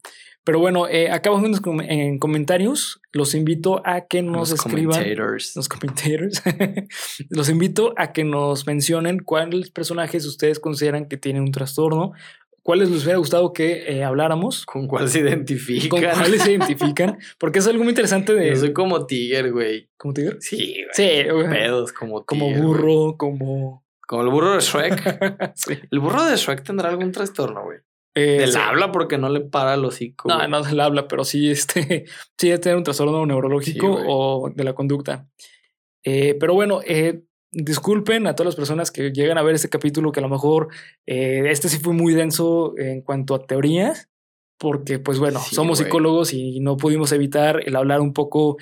Pero bueno, eh, acá abajo en los com- en comentarios los invito a que nos Los escriban. commentators. Los commentators. los invito a que nos mencionen cuáles personajes ustedes consideran que tienen un trastorno, cuáles les hubiera gustado que eh, habláramos, ¿Con cuál se con identifican? cuáles se identifican, porque es algo muy interesante de. Yo soy como Tiger, güey. ¿Cómo te digo? Sí, güey. Sí, güey. Pedos como como Tiger, güey. burro, como. Como el burro de Shrek. sí. El burro de Shrek tendrá algún trastorno, güey. Eh, Del sí. habla porque no le para el hocico. No, güey. no se le habla, pero sí, este, sí debe tener un trastorno neurológico güey. o de la conducta. Eh, pero bueno, eh, disculpen a todas las personas que llegan a ver este capítulo, que a lo mejor eh, este sí fue muy denso en cuanto a teorías, porque pues bueno, Sí, somos güey. psicólogos y no pudimos evitar el hablar un poco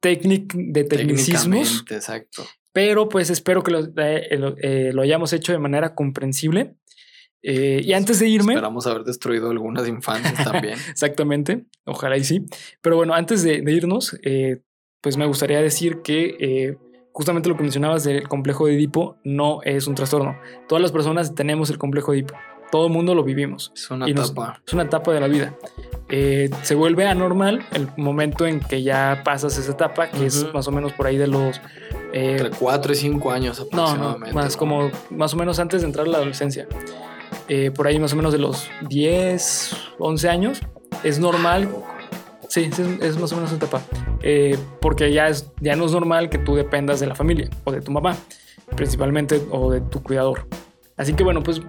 técnic de tecnicismos, exacto. pero pues espero que lo, eh, eh, lo hayamos hecho de manera comprensible. Eh, y antes de irme, Esperamos haber destruido algunas infancias también. Exactamente, ojalá y sí. Pero bueno, antes de, de irnos, eh, pues me gustaría decir que eh, justamente lo que mencionabas del complejo de Edipo no es un trastorno. Todas las personas tenemos el complejo de Edipo. Todo el mundo lo vivimos. Es una nos- etapa. Es una etapa de la vida. Eh, se vuelve anormal el momento en que ya pasas esa etapa, que es más o menos por ahí de los... eh, Entre 4 y 5 años no, no, aproximadamente. más como más o menos antes de entrar a la adolescencia. Eh, por ahí más o menos de los 10, 11 años, es normal. Sí, es, más o menos una etapa. Eh, porque ya, es, ya no es normal que tú dependas de la familia o de tu mamá, principalmente, o de tu cuidador. Así que bueno, pues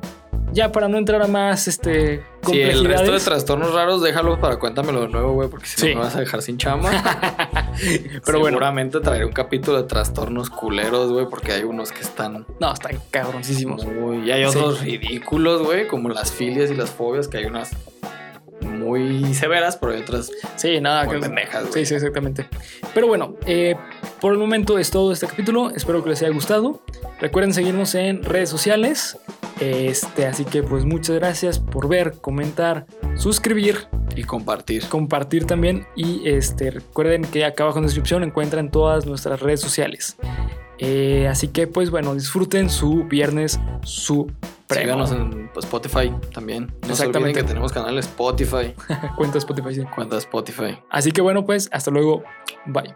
ya para no entrar a más este, Sí, el resto de trastornos raros, déjalos para cuéntamelo de nuevo, güey, porque si Sí. no me vas a dejar sin chamba. Pero bueno, Seguramente traeré un capítulo de trastornos culeros, güey, porque hay unos que están no, están cabroncísimos. muy... Y hay Sí. otros ridículos, güey, como las filias y las fobias, que hay unas muy severas, pero hay otras Sí, nada, muy que pendejas. Sí, sí, exactamente. Pero bueno, eh, por el momento es todo este capítulo. Espero que les haya gustado. Recuerden seguirnos en redes sociales. Este, así que pues muchas gracias por ver, comentar, suscribir, Y compartir. compartir también. Y este, recuerden que acá abajo en la descripción encuentran todas nuestras redes sociales. Eh, así que pues bueno, disfruten su viernes supremo. Síganos en pues, Spotify también. No se olviden Exactamente. que tenemos canal Spotify. Cuenta Spotify. sí. Cuenta Spotify. Así que bueno, pues hasta luego. Bye.